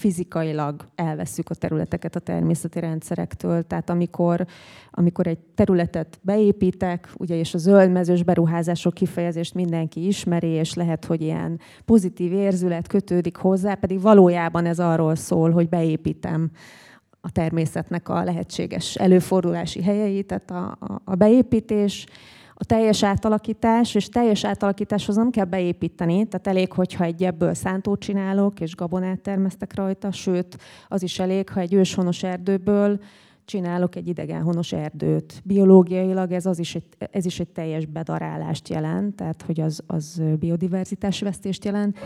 fizikailag elveszük a területeket a természeti rendszerektől. Tehát amikor, amikor egy területet beépítek, ugye és a zöldmezős beruházások kifejezést mindenki ismeri, és lehet, hogy ilyen pozitív érzület kötődik hozzá, pedig valójában ez arról szól, hogy beépítem a természetnek a lehetséges előfordulási helyeit, tehát a, a, a beépítés, a teljes átalakítás, és teljes átalakításhoz nem kell beépíteni, tehát elég, hogyha egy ebből szántót csinálok, és gabonát termesztek rajta, sőt, az is elég, ha egy őshonos erdőből csinálok egy idegenhonos erdőt. Biológiailag ez, az is egy, ez is egy teljes bedarálást jelent, tehát hogy az, az vesztést jelent.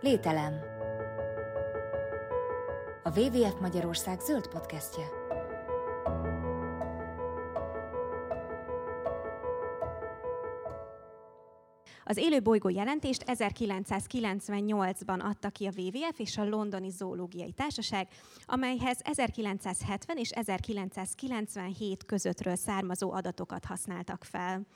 Lételem. A WWF Magyarország zöld podcastje. Az élő bolygó jelentést 1998-ban adta ki a WWF és a Londoni Zoológiai Társaság, amelyhez 1970 és 1997 közöttről származó adatokat használtak fel.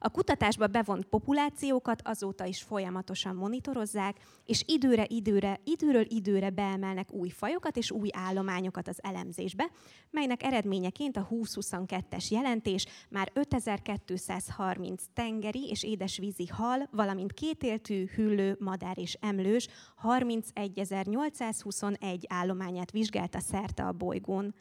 A kutatásba bevont populációkat azóta is folyamatosan monitorozzák, és időre időre, időről időre beemelnek új fajokat és új állományokat az elemzésbe, melynek eredményeként a 2022-es jelentés már 5230 tengeri és édesvízi hal, valamint kétéltű, hüllő, madár és emlős 31821 állományát vizsgálta szerte a bolygón.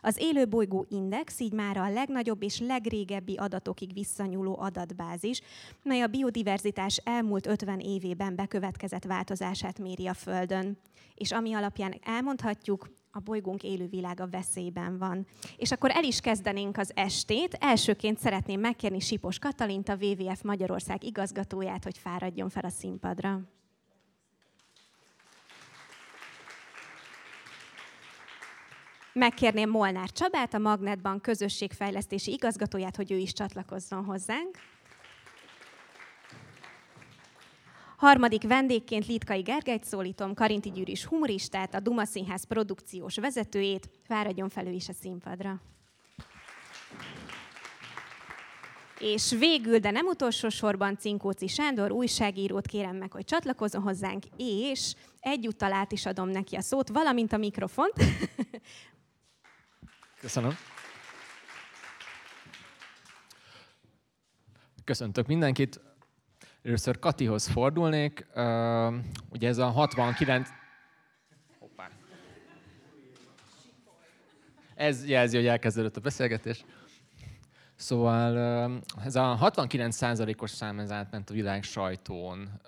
Az élőbolygó index így már a legnagyobb és legrégebbi adatokig visszanyúló adatbázis, mely a biodiverzitás elmúlt 50 évében bekövetkezett változását méri a Földön. És ami alapján elmondhatjuk, a bolygónk élővilága veszélyben van. És akkor el is kezdenénk az estét. Elsőként szeretném megkérni Sipos Katalint, a WWF Magyarország igazgatóját, hogy fáradjon fel a színpadra. Megkérném Molnár Csabát, a Magnetban közösségfejlesztési igazgatóját, hogy ő is csatlakozzon hozzánk. Harmadik vendégként Litkai Gergelyt szólítom, Karinti Gyűrűs humoristát, a Duma Színház produkciós vezetőjét. Fáradjon fel ő is a színpadra. És végül, de nem utolsó sorban Cinkóci Sándor újságírót kérem meg, hogy csatlakozzon hozzánk, és egyúttal át is adom neki a szót, valamint a mikrofont. Köszönöm. Köszöntök mindenkit. Először Katihoz fordulnék. Ugye ez a 69... Hoppá. Ez jelzi, hogy elkezdődött a beszélgetés. Szóval ez a 69%-os szám ez átment a világ sajtón,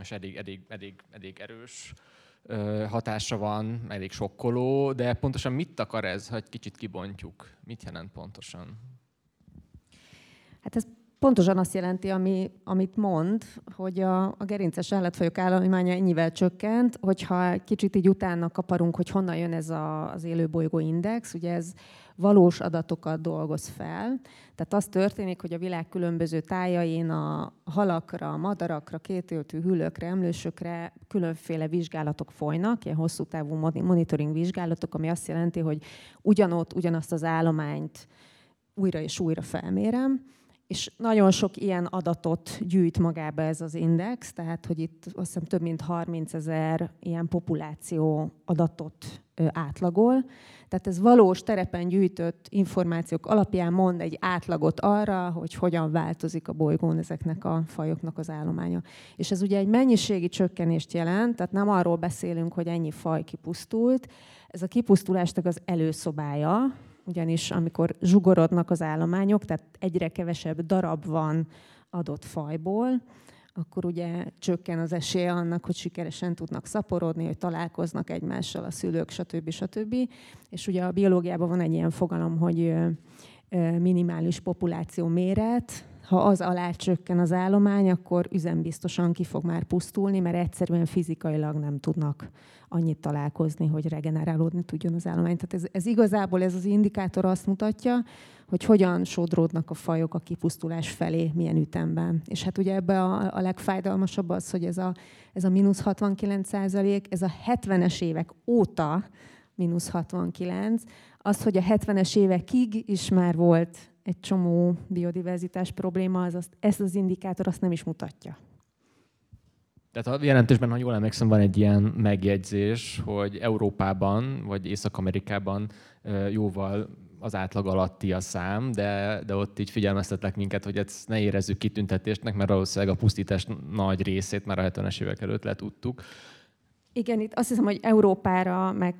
és eddig, eddig, eddig, eddig erős hatása van, elég sokkoló, de pontosan mit akar ez, ha egy kicsit kibontjuk? Mit jelent pontosan? Hát ez pontosan azt jelenti, ami, amit mond, hogy a, a gerinces állatfajok állománya ennyivel csökkent, hogyha kicsit így utána kaparunk, hogy honnan jön ez a, az élőbolygó index, ugye ez valós adatokat dolgoz fel. Tehát az történik, hogy a világ különböző tájain a halakra, madarakra, kétéltű hüllőkre, emlősökre különféle vizsgálatok folynak, ilyen hosszú távú monitoring vizsgálatok, ami azt jelenti, hogy ugyanott, ugyanazt az állományt újra és újra felmérem, és nagyon sok ilyen adatot gyűjt magába ez az index, tehát hogy itt azt hiszem több mint 30 ezer ilyen populáció adatot átlagol. Tehát ez valós terepen gyűjtött információk alapján mond egy átlagot arra, hogy hogyan változik a bolygón ezeknek a fajoknak az állománya. És ez ugye egy mennyiségi csökkenést jelent, tehát nem arról beszélünk, hogy ennyi faj kipusztult, ez a kipusztulásnak az előszobája, ugyanis amikor zsugorodnak az állományok, tehát egyre kevesebb darab van adott fajból, akkor ugye csökken az esélye annak, hogy sikeresen tudnak szaporodni, hogy találkoznak egymással a szülők, stb. stb. És ugye a biológiában van egy ilyen fogalom, hogy minimális populáció méret, ha az alá csökken az állomány, akkor üzembiztosan ki fog már pusztulni, mert egyszerűen fizikailag nem tudnak annyit találkozni, hogy regenerálódni tudjon az állomány. Tehát ez, ez igazából ez az indikátor azt mutatja, hogy hogyan sodródnak a fajok a kipusztulás felé, milyen ütemben. És hát ugye ebbe a, a legfájdalmasabb az, hogy ez a, ez a mínusz 69 százalék, ez a 70-es évek óta mínusz 69, az, hogy a 70-es évekig is már volt egy csomó biodiverzitás probléma, az azt, ezt az indikátor azt nem is mutatja. Tehát a jelentésben, ha jól emlékszem, van egy ilyen megjegyzés, hogy Európában vagy Észak-Amerikában jóval az átlag alatti a szám, de, de ott így figyelmeztetlek minket, hogy ezt ne érezzük kitüntetésnek, mert valószínűleg a pusztítás nagy részét már a 70-es évek előtt letudtuk. Igen, itt azt hiszem, hogy Európára, meg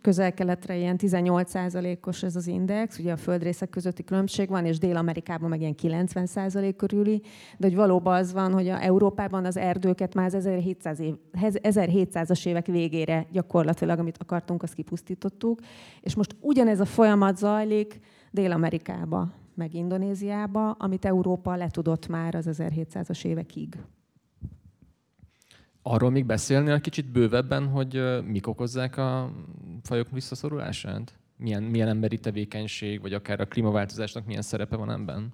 közel-keletre ilyen 18%-os ez az index, ugye a földrészek közötti különbség van, és Dél-Amerikában meg ilyen 90% körüli, de hogy valóban az van, hogy a Európában az erdőket már az 1700 év, 1700-as évek végére gyakorlatilag, amit akartunk, azt kipusztítottuk, és most ugyanez a folyamat zajlik Dél-Amerikába, meg Indonéziába, amit Európa letudott már az 1700-as évekig. Arról még beszélni egy kicsit bővebben, hogy mik okozzák a fajok visszaszorulását? Milyen, milyen emberi tevékenység, vagy akár a klímaváltozásnak milyen szerepe van ebben?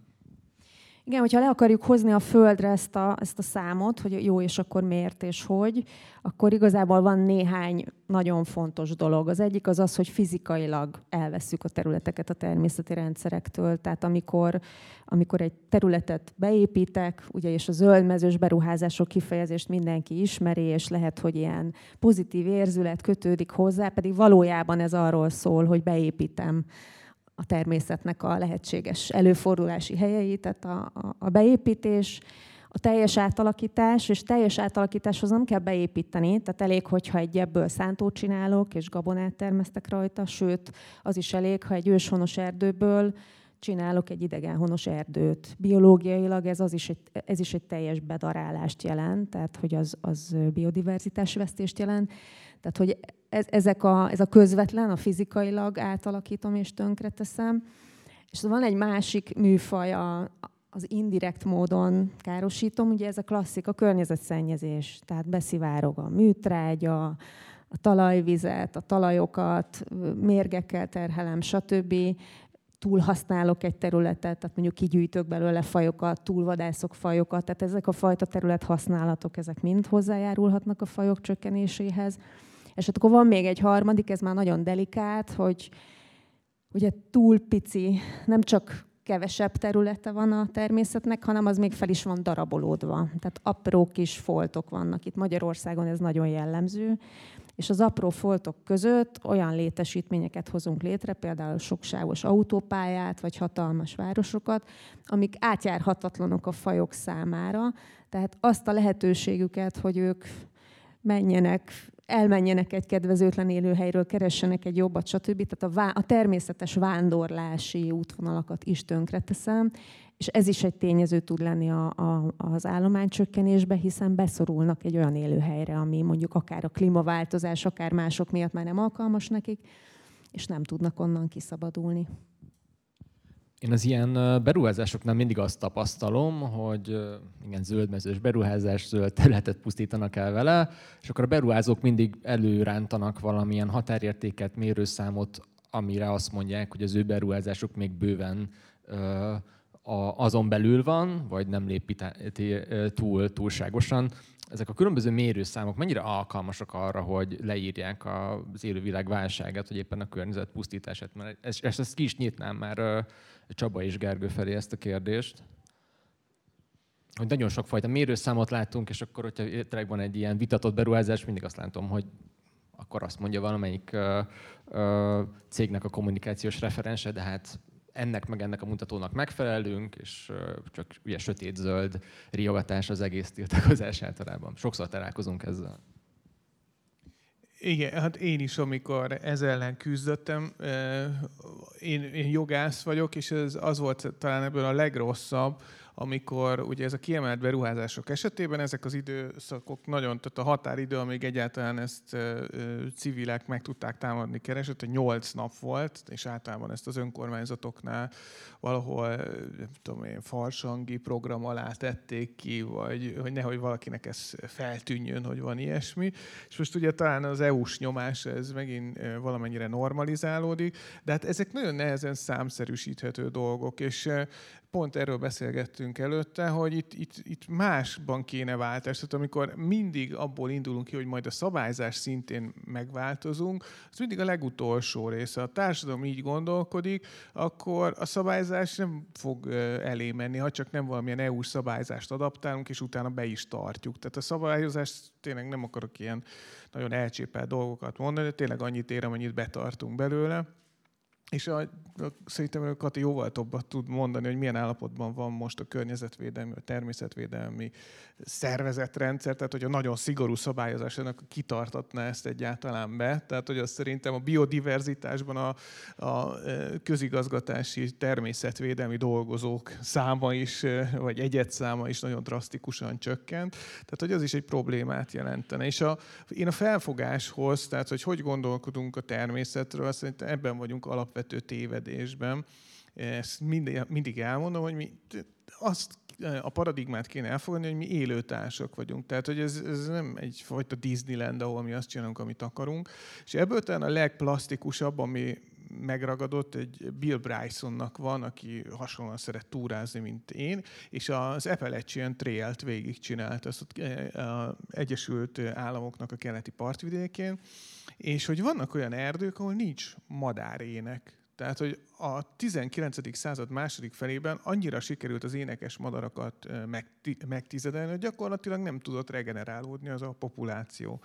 Igen, hogyha le akarjuk hozni a Földre ezt a, ezt a számot, hogy jó, és akkor miért és hogy, akkor igazából van néhány nagyon fontos dolog. Az egyik az az, hogy fizikailag elveszük a területeket a természeti rendszerektől. Tehát amikor, amikor egy területet beépítek, ugye, és a zöldmezős beruházások kifejezést mindenki ismeri, és lehet, hogy ilyen pozitív érzület kötődik hozzá, pedig valójában ez arról szól, hogy beépítem a természetnek a lehetséges előfordulási helyeit, tehát a, a, a beépítés, a teljes átalakítás, és teljes átalakításhoz nem kell beépíteni, tehát elég, hogyha egy ebből szántót csinálok, és gabonát termesztek rajta, sőt, az is elég, ha egy őshonos erdőből csinálok egy idegenhonos erdőt. Biológiailag ez, az is egy, ez is egy teljes bedarálást jelent, tehát hogy az, az biodiverzitásvesztést jelent. Tehát, hogy ez, ezek a, ez a közvetlen, a fizikailag átalakítom és tönkreteszem. És van egy másik műfaj, a, az indirekt módon károsítom, ugye ez a klasszik, a környezetszennyezés. Tehát beszivárog a műtrágya, a talajvizet, a talajokat, mérgekkel terhelem, stb. Túlhasználok egy területet, tehát mondjuk kigyűjtök belőle fajokat, túlvadászok fajokat, tehát ezek a fajta terület használatok, ezek mind hozzájárulhatnak a fajok csökkenéséhez. És akkor van még egy harmadik, ez már nagyon delikát, hogy ugye túl pici, nem csak kevesebb területe van a természetnek, hanem az még fel is van darabolódva. Tehát apró kis foltok vannak. Itt Magyarországon ez nagyon jellemző. És az apró foltok között olyan létesítményeket hozunk létre, például soksávos autópályát, vagy hatalmas városokat, amik átjárhatatlanok a fajok számára. Tehát azt a lehetőségüket, hogy ők menjenek elmenjenek egy kedvezőtlen élőhelyről, keressenek egy jobbat, stb. Tehát a, vá- a természetes vándorlási útvonalakat is tönkreteszem, és ez is egy tényező tud lenni a, a, az állománycsökkenésbe, hiszen beszorulnak egy olyan élőhelyre, ami mondjuk akár a klímaváltozás, akár mások miatt már nem alkalmas nekik, és nem tudnak onnan kiszabadulni. Én az ilyen beruházásoknál mindig azt tapasztalom, hogy igen, zöldmezős beruházás, zöld területet pusztítanak el vele, és akkor a beruházók mindig előrántanak valamilyen határértéket, mérőszámot, amire azt mondják, hogy az ő beruházásuk még bőven azon belül van, vagy nem lépi túl túlságosan. Ezek a különböző mérőszámok mennyire alkalmasak arra, hogy leírják az élővilág válságát, vagy éppen a környezet pusztítását? Mert ezt, ezt ki is nyitnám már Csaba és Gergő felé ezt a kérdést hogy nagyon sokfajta mérőszámot látunk, és akkor, hogyha tényleg van egy ilyen vitatott beruházás, mindig azt látom, hogy akkor azt mondja valamelyik ö, ö, cégnek a kommunikációs referense, de hát ennek meg ennek a mutatónak megfelelünk, és csak ugye sötét-zöld riogatás az egész tiltakozás általában. Sokszor találkozunk ezzel. Igen, hát én is, amikor ez ellen küzdöttem, én, én jogász vagyok, és ez az volt talán ebből a legrosszabb, amikor ugye ez a kiemelt beruházások esetében ezek az időszakok nagyon, tehát a határidő, amíg egyáltalán ezt civilek meg tudták támadni keresett, hogy 8 nap volt, és általában ezt az önkormányzatoknál valahol, nem tudom én, farsangi program alá tették ki, vagy hogy nehogy valakinek ez feltűnjön, hogy van ilyesmi. És most ugye talán az EU-s nyomás ez megint valamennyire normalizálódik, de hát ezek nagyon nehezen számszerűsíthető dolgok, és pont erről beszélgettünk előtte, hogy itt, itt, itt másban kéne váltás. Tehát amikor mindig abból indulunk ki, hogy majd a szabályzás szintén megváltozunk, az mindig a legutolsó része. A társadalom így gondolkodik, akkor a szabályzás nem fog elé menni, ha csak nem valamilyen EU-s szabályzást adaptálunk, és utána be is tartjuk. Tehát a szabályozás tényleg nem akarok ilyen nagyon elcsépelt dolgokat mondani, de tényleg annyit ér, amennyit betartunk belőle. És a, a, szerintem Kati jóval többet tud mondani, hogy milyen állapotban van most a környezetvédelmi, a természetvédelmi szervezetrendszer, tehát hogy a nagyon szigorú szabályozás ennek kitartatná ezt egyáltalán be. Tehát, hogy azt szerintem a biodiverzitásban a, a e, közigazgatási természetvédelmi dolgozók száma is, e, vagy egyet száma is nagyon drasztikusan csökkent. Tehát, hogy az is egy problémát jelentene. És a, én a felfogáshoz, tehát, hogy hogy gondolkodunk a természetről, szerintem ebben vagyunk alapvetően alapvető tévedésben. Ezt mindig, mindig elmondom, hogy mi azt a paradigmát kéne elfogadni, hogy mi élőtársak vagyunk. Tehát, hogy ez, ez nem egyfajta Disneyland, ahol mi azt csinálunk, amit akarunk. És ebből talán a legplastikusabb, ami megragadott, egy Bill Brysonnak van, aki hasonlóan szeret túrázni, mint én, és az Appalachian Trail-t végigcsinált, az az Egyesült Államoknak a keleti partvidékén, és hogy vannak olyan erdők, ahol nincs madárének. Tehát, hogy a 19. század második felében annyira sikerült az énekes madarakat megtizedelni, hogy gyakorlatilag nem tudott regenerálódni az a populáció.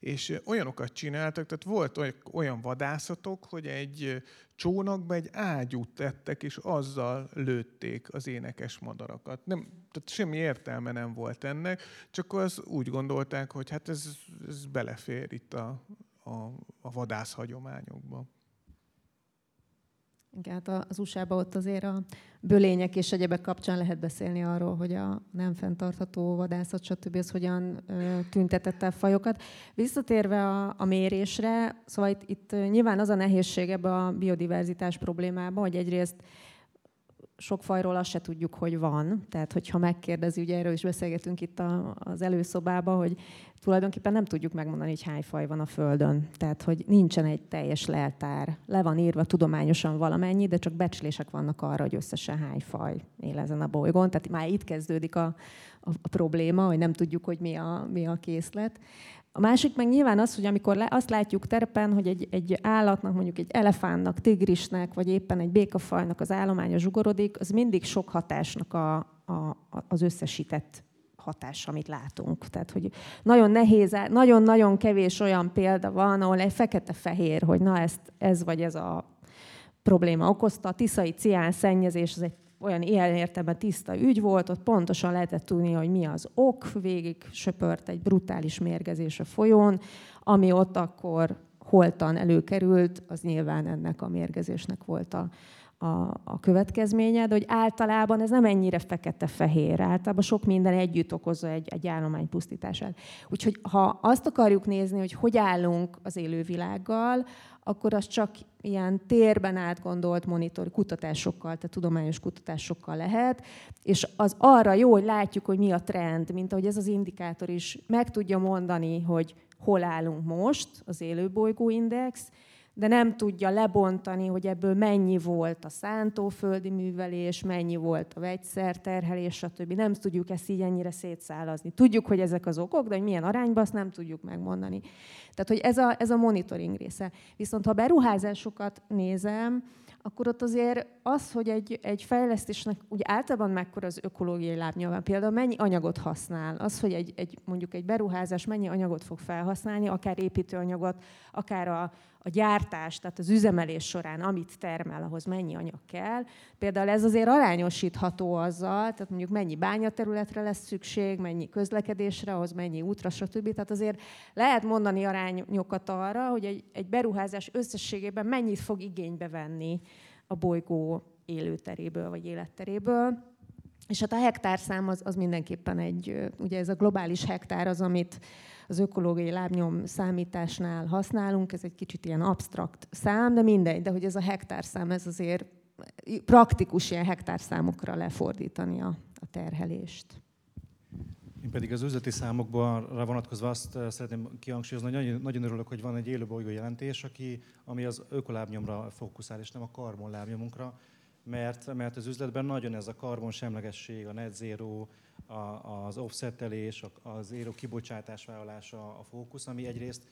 És olyanokat csináltak, tehát volt olyan vadászatok, hogy egy csónakba egy ágyút tettek, és azzal lőtték az énekes madarakat. Nem, tehát semmi értelme nem volt ennek, csak az úgy gondolták, hogy hát ez, ez belefér itt a, a, a vadász hagyományokba. Igen, hát az USA-ban ott azért a bölények és egyebek kapcsán lehet beszélni arról, hogy a nem fenntartható vadászat, stb. az hogyan tüntetett el fajokat. Visszatérve a, a mérésre, szóval itt, itt nyilván az a nehézség ebbe a biodiverzitás problémában, hogy egyrészt sok fajról azt se tudjuk, hogy van. Tehát, hogyha megkérdezi, ugye erről is beszélgetünk itt a, az előszobában, hogy tulajdonképpen nem tudjuk megmondani, hogy hány faj van a Földön. Tehát, hogy nincsen egy teljes leltár. Le van írva tudományosan valamennyi, de csak becslések vannak arra, hogy összesen hány faj él ezen a bolygón. Tehát már itt kezdődik a, a, a probléma, hogy nem tudjuk, hogy mi a, mi a készlet. A másik meg nyilván az, hogy amikor le, azt látjuk terepen, hogy egy, egy állatnak, mondjuk egy elefántnak, tigrisnek, vagy éppen egy békafajnak az állománya zsugorodik, az mindig sok hatásnak a, a, az összesített hatás, amit látunk. Tehát, hogy nagyon nehéz, nagyon-nagyon kevés olyan példa van, ahol egy fekete-fehér, hogy na ezt, ez vagy ez a probléma okozta. A tiszai cián szennyezés, az egy olyan ilyen értelemben tiszta ügy volt, ott pontosan lehetett tudni, hogy mi az ok, végig söpört egy brutális mérgezés a folyón, ami ott akkor holtan előkerült, az nyilván ennek a mérgezésnek volt a, a, a következménye, de hogy általában ez nem ennyire fekete-fehér, általában sok minden együtt okozza egy, egy állomány pusztítását. Úgyhogy ha azt akarjuk nézni, hogy hogy állunk az élővilággal, akkor az csak ilyen térben átgondolt monitor kutatásokkal, tehát tudományos kutatásokkal lehet, és az arra jó, hogy látjuk, hogy mi a trend, mint ahogy ez az indikátor is meg tudja mondani, hogy hol állunk most, az élőbolygóindex, de nem tudja lebontani, hogy ebből mennyi volt a szántóföldi művelés, mennyi volt a vegyszerterhelés, stb. Nem tudjuk ezt így ennyire szétszálazni. Tudjuk, hogy ezek az okok, de hogy milyen arányban, azt nem tudjuk megmondani. Tehát, hogy ez a, ez a monitoring része. Viszont ha beruházásokat nézem, akkor ott azért az, hogy egy, egy fejlesztésnek úgy általában mekkora az ökológiai lábnyilván, például mennyi anyagot használ, az, hogy egy, egy, mondjuk egy beruházás mennyi anyagot fog felhasználni, akár építőanyagot, akár a, a gyártás, tehát az üzemelés során, amit termel, ahhoz mennyi anyag kell. Például ez azért arányosítható azzal, tehát mondjuk mennyi bányaterületre lesz szükség, mennyi közlekedésre, ahhoz mennyi útra, stb. Tehát azért lehet mondani arányokat arra, hogy egy, egy beruházás összességében mennyit fog igénybe venni a bolygó élőteréből vagy életteréből. És hát a hektárszám az, az mindenképpen egy, ugye ez a globális hektár az, amit az ökológiai lábnyom számításnál használunk, ez egy kicsit ilyen absztrakt szám, de mindegy, de hogy ez a hektárszám, ez azért praktikus ilyen hektárszámokra lefordítani a, a terhelést. Én pedig az üzleti számokra vonatkozva azt eh, szeretném kihangsúlyozni, hogy nagyon, nagyon örülök, hogy van egy bolygó jelentés, aki, ami az ökolábnyomra fókuszál, és nem a karbonlábnyomunkra, mert, mert az üzletben nagyon ez a karbonsemlegesség, a net zero, a, az offsetelés, az éró kibocsátás vállalása a fókusz, ami egyrészt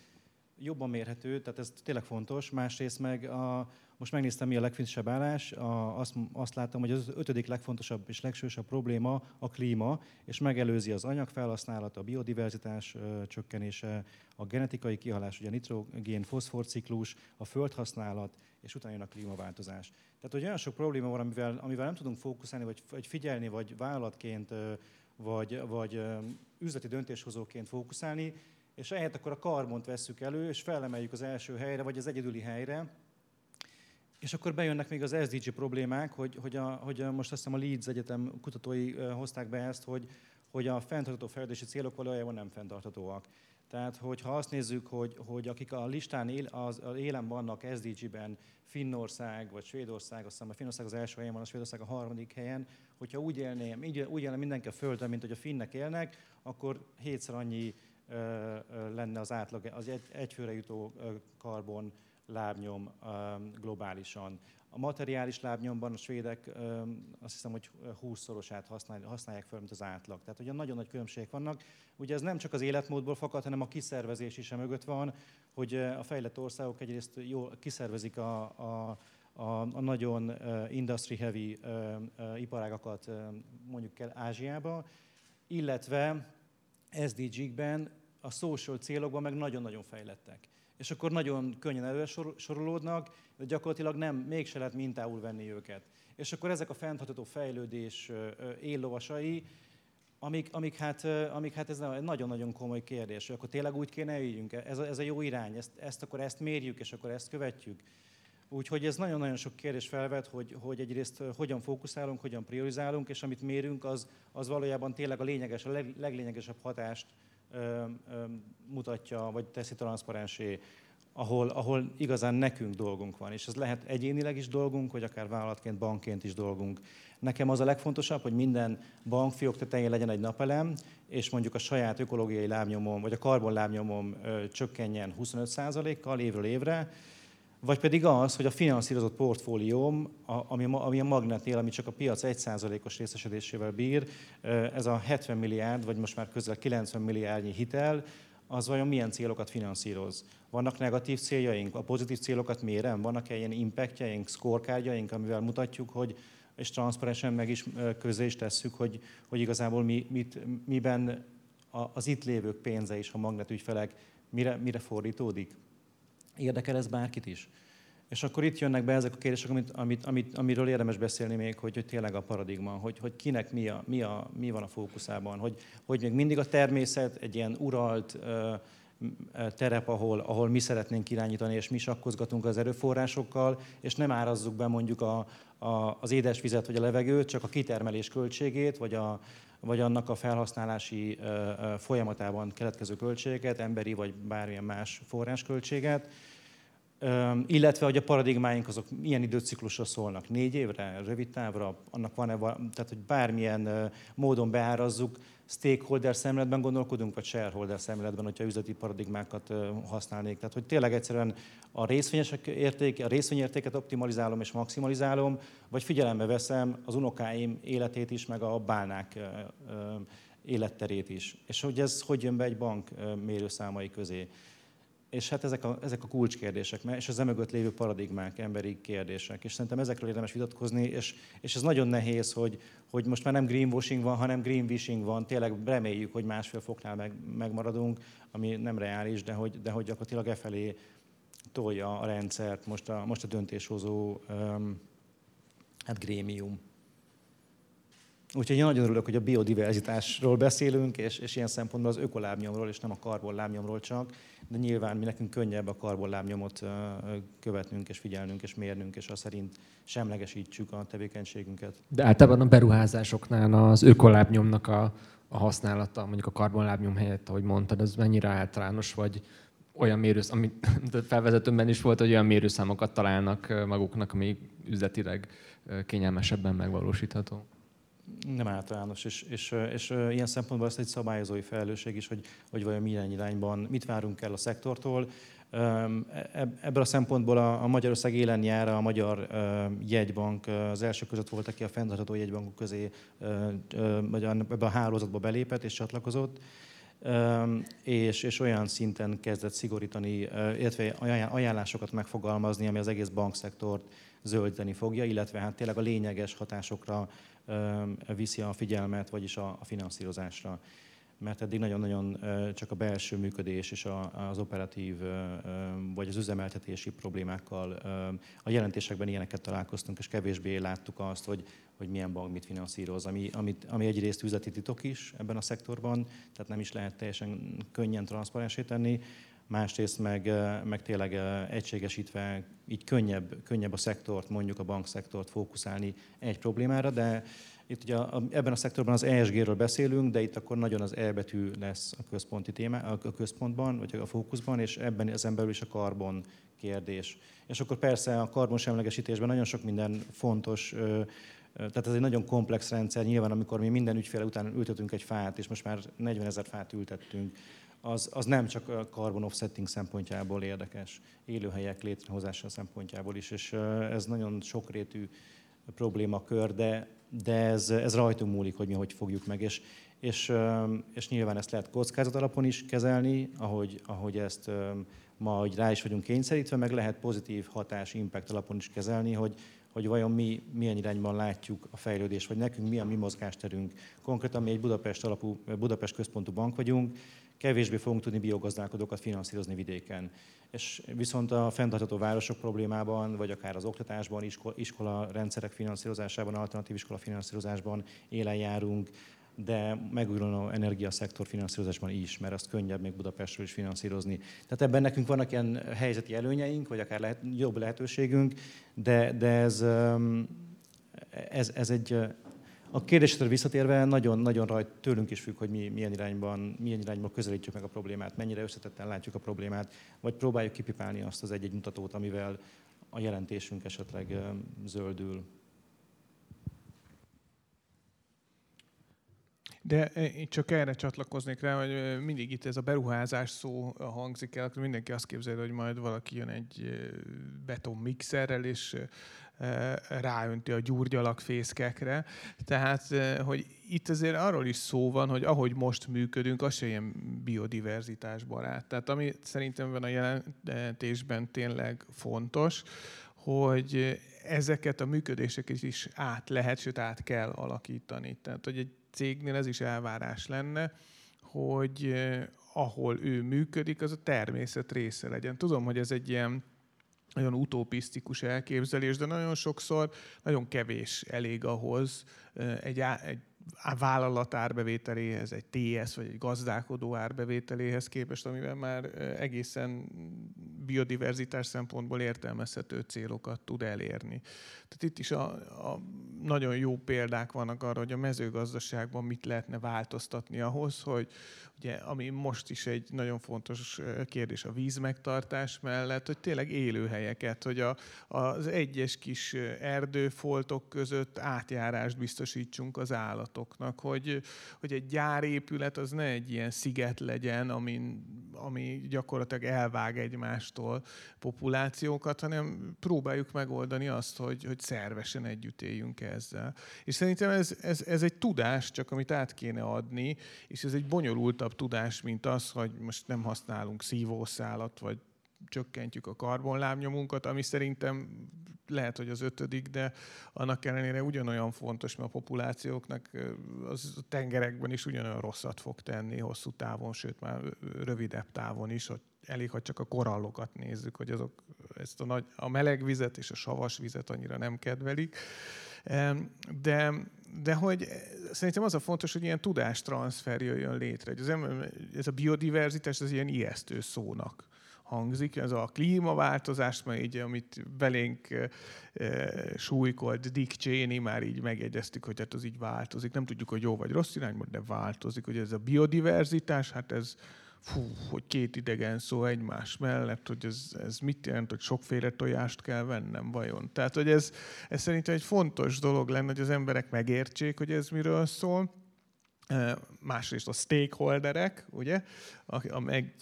jobban mérhető, tehát ez tényleg fontos, másrészt meg a, most megnéztem, mi a legfontosabb állás, a, azt, azt láttam, hogy az ötödik legfontosabb és legsősebb probléma a klíma, és megelőzi az anyagfelhasználat, a biodiverzitás ö, csökkenése, a genetikai kihalás, ugye a nitrogén, foszforciklus, a földhasználat, és utána jön a klímaváltozás. Tehát, hogy olyan sok probléma van, amivel, amivel nem tudunk fókuszálni, vagy, vagy figyelni, vagy vállalatként, vagy, vagy üzleti döntéshozóként fókuszálni, és ehhez akkor a karbont vesszük elő, és felemeljük az első helyre, vagy az egyedüli helyre, és akkor bejönnek még az SDG problémák, hogy, hogy, a, hogy most azt hiszem a Leeds Egyetem kutatói hozták be ezt, hogy, hogy a fenntartható fejlődési célok valójában nem fenntarthatóak. Tehát, hogyha azt nézzük, hogy, hogy akik a listán él, az, az élen vannak SDG-ben, Finnország vagy Svédország, azt hiszem a Finnország az első helyen van, a Svédország a harmadik helyen, hogyha úgy élne, úgy élne mindenki a Földön, mint hogy a finnek élnek, akkor hétszer annyi ö, ö, lenne az átlag, az egy, egyfőre jutó karbon lábnyom globálisan. A materiális lábnyomban a svédek azt hiszem, hogy 20-szorosát használják fel, mint az átlag. Tehát ugye nagyon nagy különbségek vannak. Ugye ez nem csak az életmódból fakad, hanem a kiszervezés is mögött van, hogy a fejlett országok egyrészt jól kiszervezik a, a a, a nagyon industry heavy iparágakat mondjuk el Ázsiába, illetve SDG-kben a social célokban meg nagyon-nagyon fejlettek és akkor nagyon könnyen elősorolódnak, de gyakorlatilag nem, mégse lehet mintául venni őket. És akkor ezek a fenntartható fejlődés éllovasai, amik, amik, hát, amik hát ez nagyon-nagyon komoly kérdés, hogy akkor tényleg úgy kéne üljünk, ez a, ez a jó irány, ezt, ezt akkor ezt mérjük, és akkor ezt követjük. Úgyhogy ez nagyon-nagyon sok kérdés felvet, hogy, hogy egyrészt hogyan fókuszálunk, hogyan priorizálunk, és amit mérünk, az, az valójában tényleg a lényeges, a leg, leglényegesebb hatást mutatja, vagy teszi transzparensé, ahol, ahol igazán nekünk dolgunk van. És ez lehet egyénileg is dolgunk, vagy akár vállalatként, bankként is dolgunk. Nekem az a legfontosabb, hogy minden bankfiók tetején legyen egy napelem, és mondjuk a saját ökológiai lábnyomom, vagy a karbon lábnyomom ö, csökkenjen 25%-kal évről évre, vagy pedig az, hogy a finanszírozott portfólióm, ami, ami a Magnetnél, ami csak a piac 1%-os részesedésével bír, ez a 70 milliárd, vagy most már közel 90 milliárdnyi hitel, az vajon milyen célokat finanszíroz? Vannak negatív céljaink, a pozitív célokat mérem, vannak-e ilyen impactjaink, scorecardjaink, amivel mutatjuk, hogy és transzparensen meg is közé is tesszük, hogy, hogy igazából mi, mit, miben az itt lévők pénze is, a magnetügyfelek, mire, mire fordítódik. Érdekel ez bárkit is? És akkor itt jönnek be ezek a kérdések, amit, amit, amit, amiről érdemes beszélni még, hogy, hogy tényleg a paradigma, hogy, hogy kinek mi, a, mi, a, mi van a fókuszában, hogy, hogy még mindig a természet egy ilyen uralt ö, terep, ahol, ahol mi szeretnénk irányítani, és mi sakkozgatunk az erőforrásokkal, és nem árazzuk be mondjuk a, a, az édesvizet vagy a levegőt, csak a kitermelés költségét, vagy, a, vagy annak a felhasználási folyamatában keletkező költségeket, emberi vagy bármilyen más forrásköltséget. Illetve hogy a paradigmáink azok milyen időciklusra szólnak, négy évre, rövid távra, annak van-e, tehát hogy bármilyen módon beárazzuk, stakeholder szemléletben gondolkodunk, vagy shareholder szemléletben, hogyha üzleti paradigmákat használnék. Tehát, hogy tényleg egyszerűen a részvényesek érték, a részvényértéket optimalizálom és maximalizálom, vagy figyelembe veszem az unokáim életét is, meg a bálnák életterét is. És hogy ez hogy jön be egy bank mérőszámai közé. És hát ezek a, ezek a kulcskérdések, és az emögött lévő paradigmák, emberi kérdések. És szerintem ezekről érdemes vitatkozni, és, és ez nagyon nehéz, hogy, hogy most már nem greenwashing van, hanem greenwishing van. Tényleg reméljük, hogy másfél foknál meg, megmaradunk, ami nem reális, de hogy, de hogy gyakorlatilag e felé tolja a rendszert most a, most a döntéshozó um, hát grémium. Úgyhogy én nagyon örülök, hogy a biodiverzitásról beszélünk, és, és ilyen szempontból az ökolábnyomról, és nem a karbonlábnyomról csak, de nyilván mi nekünk könnyebb a karbonlábnyomot követnünk, és figyelnünk, és mérnünk, és azt szerint semlegesítsük a tevékenységünket. De általában a beruházásoknál az ökolábnyomnak a, a használata, mondjuk a karbonlábnyom helyett, ahogy mondtad, az mennyire általános, vagy olyan mérősz, amit felvezetőmben is volt, hogy olyan mérőszámokat találnak maguknak, ami üzletileg kényelmesebben megvalósítható. Nem általános, és, és, és ilyen szempontból ez egy szabályozói felelősség is, hogy, hogy vajon milyen irányban, mit várunk el a szektortól. Ebből a szempontból a, a Magyarország élen jár a Magyar Jegybank az első között volt, aki a fenntartható jegybankok közé, vagy ebbe a hálózatba belépett és csatlakozott és, és olyan szinten kezdett szigorítani, illetve ajánlásokat megfogalmazni, ami az egész bankszektort zöldíteni fogja, illetve hát tényleg a lényeges hatásokra viszi a figyelmet, vagyis a, a finanszírozásra. Mert eddig nagyon-nagyon csak a belső működés és az operatív vagy az üzemeltetési problémákkal a jelentésekben ilyeneket találkoztunk, és kevésbé láttuk azt, hogy, hogy milyen bank mit finanszíroz, ami, amit, ami egyrészt üzleti titok is ebben a szektorban, tehát nem is lehet teljesen könnyen transzparensé tenni, másrészt meg, meg tényleg egységesítve így könnyebb, könnyebb a szektort, mondjuk a bankszektort fókuszálni egy problémára, de itt ugye a, ebben a szektorban az ESG-ről beszélünk, de itt akkor nagyon az E betű lesz a központi téma, a központban, vagy a fókuszban, és ebben ezen belül is a karbon kérdés. És akkor persze a karbonsemlegesítésben nagyon sok minden fontos, tehát ez egy nagyon komplex rendszer. Nyilván, amikor mi minden ügyféle után ültetünk egy fát, és most már 40 ezer fát ültettünk, az, az nem csak a carbon offsetting szempontjából érdekes, élőhelyek létrehozása szempontjából is, és ez nagyon sokrétű problémakör, de de ez, ez rajtunk múlik, hogy mi hogy fogjuk meg, és, és, és nyilván ezt lehet kockázat alapon is kezelni, ahogy, ahogy ezt ma hogy rá is vagyunk kényszerítve, meg lehet pozitív hatás, impact alapon is kezelni, hogy, hogy vajon mi milyen irányban látjuk a fejlődést, vagy nekünk mi a mi mozgásterünk. Konkrétan mi egy Budapest alapú, Budapest központú bank vagyunk, kevésbé fogunk tudni biogazdálkodókat finanszírozni vidéken. És viszont a fenntartható városok problémában, vagy akár az oktatásban, iskola, iskola rendszerek finanszírozásában, alternatív iskola finanszírozásban élen járunk, de megújuló energiaszektor finanszírozásban is, mert azt könnyebb még Budapestről is finanszírozni. Tehát ebben nekünk vannak ilyen helyzeti előnyeink, vagy akár lehet, jobb lehetőségünk, de, de ez, ez, ez egy a kérdésre visszatérve nagyon-nagyon rajt tőlünk is függ, hogy mi milyen irányban, milyen irányban közelítjük meg a problémát, mennyire összetetten látjuk a problémát, vagy próbáljuk kipipálni azt az egy-egy mutatót, amivel a jelentésünk esetleg zöldül. De én csak erre csatlakoznék rá, hogy mindig itt ez a beruházás szó hangzik el, akkor mindenki azt képzeli, hogy majd valaki jön egy betonmixerrel, és ráönti a gyurgyalak fészkekre. Tehát, hogy itt azért arról is szó van, hogy ahogy most működünk, az sem ilyen biodiverzitás barát. Tehát ami szerintem van a jelentésben tényleg fontos, hogy ezeket a működéseket is át lehet, sőt át kell alakítani. Tehát, hogy egy cégnél ez is elvárás lenne, hogy ahol ő működik, az a természet része legyen. Tudom, hogy ez egy ilyen nagyon utopisztikus elképzelés, de nagyon sokszor nagyon kevés elég ahhoz egy, egy a vállalat árbevételéhez, egy TS vagy egy gazdálkodó árbevételéhez képest, amivel már egészen biodiverzitás szempontból értelmezhető célokat tud elérni. Tehát itt is a, a nagyon jó példák vannak arra, hogy a mezőgazdaságban mit lehetne változtatni ahhoz, hogy, ugye, ami most is egy nagyon fontos kérdés a vízmegtartás mellett, hogy tényleg élőhelyeket, hogy a, az egyes kis erdőfoltok között átjárást biztosítsunk az állatoknak, hogy, hogy egy gyárépület az ne egy ilyen sziget legyen, ami, ami gyakorlatilag elvág egymástól populációkat, hanem próbáljuk megoldani azt, hogy, hogy szervesen együtt éljünk ezzel. És szerintem ez, ez, ez egy tudás, csak amit át kéne adni, és ez egy bonyolult bonyolultabb tudás, mint az, hogy most nem használunk szívószálat, vagy csökkentjük a karbonlábnyomunkat, ami szerintem lehet, hogy az ötödik, de annak ellenére ugyanolyan fontos, mert a populációknak az a tengerekben is ugyanolyan rosszat fog tenni hosszú távon, sőt már rövidebb távon is, hogy elég, ha csak a korallokat nézzük, hogy azok ezt a, nagy, a meleg vizet és a savas vizet annyira nem kedvelik. De, de hogy szerintem az a fontos, hogy ilyen tudástranszfer jöjjön létre. Ez, ez a biodiverzitás, ez ilyen ijesztő szónak hangzik. Ez a klímaváltozás, mert így, amit belénk e, súlykolt Dick Cheney, már így megjegyeztük, hogy hát az így változik. Nem tudjuk, hogy jó vagy rossz irányban, de változik. Hogy ez a biodiverzitás, hát ez fú, hogy két idegen szó egymás mellett, hogy ez, ez mit jelent, hogy sokféle tojást kell vennem vajon. Tehát, hogy ez, ez szerintem egy fontos dolog lenne, hogy az emberek megértsék, hogy ez miről szól. Másrészt a stakeholderek, ugye, meg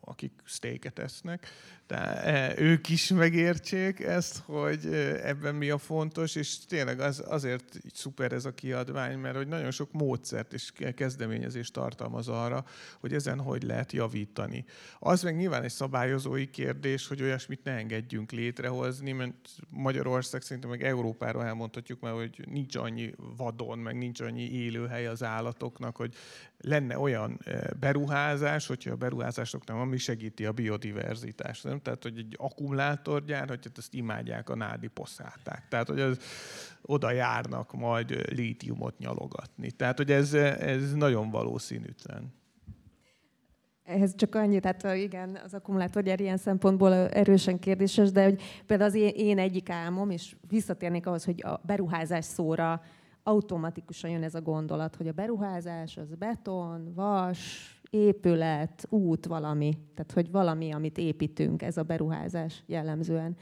akik steaket esznek, de e, ők is megértsék ezt, hogy e, ebben mi a fontos, és tényleg az, azért szuper ez a kiadvány, mert hogy nagyon sok módszert és kezdeményezést tartalmaz arra, hogy ezen hogy lehet javítani. Az meg nyilván egy szabályozói kérdés, hogy olyasmit ne engedjünk létrehozni, mert Magyarország szerintem meg Európára elmondhatjuk már, hogy nincs annyi vadon, meg nincs annyi élőhely az állatoknak, hogy lenne olyan beruházás, hogyha a beruházásoknak ami segíti a biodiverzitást. Nem? Tehát, hogy egy akkumulátorgyár, hogy hát ezt imádják a nádi poszáták. Tehát, hogy az, oda járnak majd lítiumot nyalogatni. Tehát, hogy ez, ez nagyon valószínűtlen. Ehhez csak annyit, tehát igen, az akkumulátorgyár ilyen szempontból erősen kérdéses, de hogy például az én egyik álmom, és visszatérnék ahhoz, hogy a beruházás szóra automatikusan jön ez a gondolat, hogy a beruházás az beton, vas, épület, út, valami. Tehát, hogy valami, amit építünk, ez a beruházás jellemzően.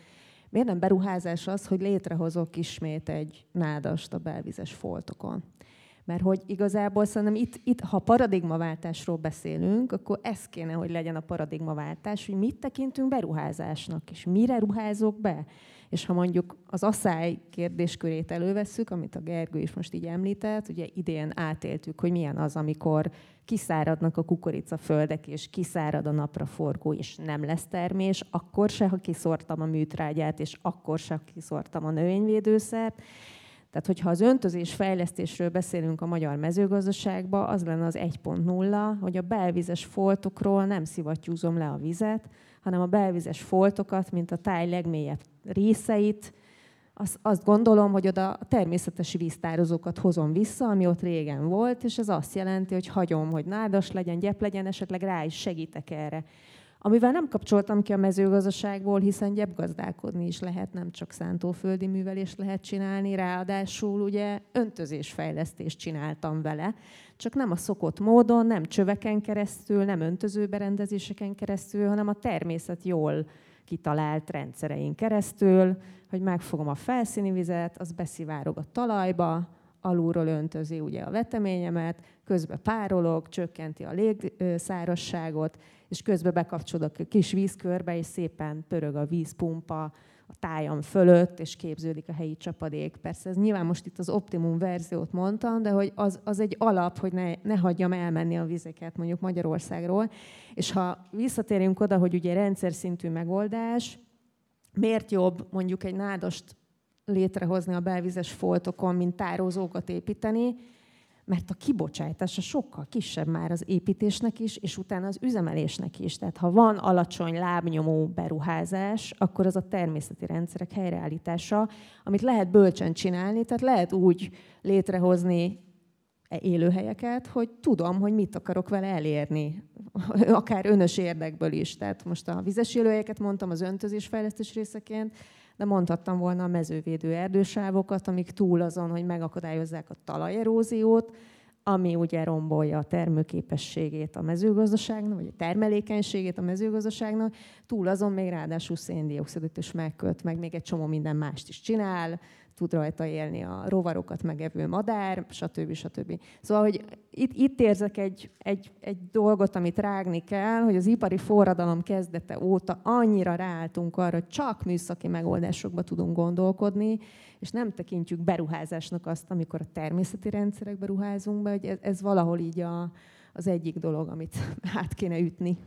Miért nem beruházás az, hogy létrehozok ismét egy nádast a belvizes foltokon? Mert hogy igazából szerintem itt, itt, ha paradigmaváltásról beszélünk, akkor ez kéne, hogy legyen a paradigmaváltás, hogy mit tekintünk beruházásnak, és mire ruházok be. És ha mondjuk az asszály kérdéskörét elővesszük, amit a Gergő is most így említett, ugye idén átéltük, hogy milyen az, amikor kiszáradnak a kukoricaföldek, és kiszárad a napraforgó, és nem lesz termés, akkor se, ha kiszortam a műtrágyát, és akkor se, ha kiszortam a növényvédőszert. Tehát, hogyha az öntözés fejlesztésről beszélünk a magyar mezőgazdaságban, az lenne az 1.0, hogy a belvizes foltokról nem szivattyúzom le a vizet, hanem a belvizes foltokat, mint a táj legmélyebb részeit, azt, azt gondolom, hogy oda a természetes víztározókat hozom vissza, ami ott régen volt, és ez azt jelenti, hogy hagyom, hogy nádas legyen, gyep legyen, esetleg rá is segítek erre. Amivel nem kapcsoltam ki a mezőgazdaságból, hiszen gyepgazdálkodni is lehet, nem csak szántóföldi művelést lehet csinálni, ráadásul ugye öntözésfejlesztést csináltam vele, csak nem a szokott módon, nem csöveken keresztül, nem öntözőberendezéseken keresztül, hanem a természet jól kitalált rendszerein keresztül, hogy megfogom a felszíni vizet, az beszivárog a talajba, alulról öntözi ugye a veteményemet, közben párolog, csökkenti a légszárasságot, és közben bekapcsolok a kis vízkörbe, és szépen pörög a vízpumpa, a tájam fölött, és képződik a helyi csapadék. Persze ez nyilván most itt az optimum verziót mondtam, de hogy az, az egy alap, hogy ne, ne hagyjam elmenni a vizeket mondjuk Magyarországról. És ha visszatérünk oda, hogy ugye rendszer szintű megoldás, miért jobb mondjuk egy nádost létrehozni a belvizes foltokon, mint tározókat építeni, mert a kibocsátása sokkal kisebb már az építésnek is, és utána az üzemelésnek is. Tehát ha van alacsony lábnyomó beruházás, akkor az a természeti rendszerek helyreállítása, amit lehet bölcsen csinálni, tehát lehet úgy létrehozni élőhelyeket, hogy tudom, hogy mit akarok vele elérni, akár önös érdekből is. Tehát most a vizes élőhelyeket mondtam az öntözésfejlesztés részeként, de mondhattam volna a mezővédő erdősávokat, amik túl azon, hogy megakadályozzák a talajeróziót, ami ugye rombolja a termőképességét a mezőgazdaságnak, vagy a termelékenységét a mezőgazdaságnak, túl azon még ráadásul széndiokszidot is megköt, meg még egy csomó minden mást is csinál, tud rajta élni a rovarokat megevő madár, stb. stb. Szóval, hogy itt, itt érzek egy, egy, egy dolgot, amit rágni kell, hogy az ipari forradalom kezdete óta annyira ráálltunk arra, hogy csak műszaki megoldásokba tudunk gondolkodni, és nem tekintjük beruházásnak azt, amikor a természeti rendszerekbe ruházunk be, hogy ez, ez valahol így a, az egyik dolog, amit át kéne ütni.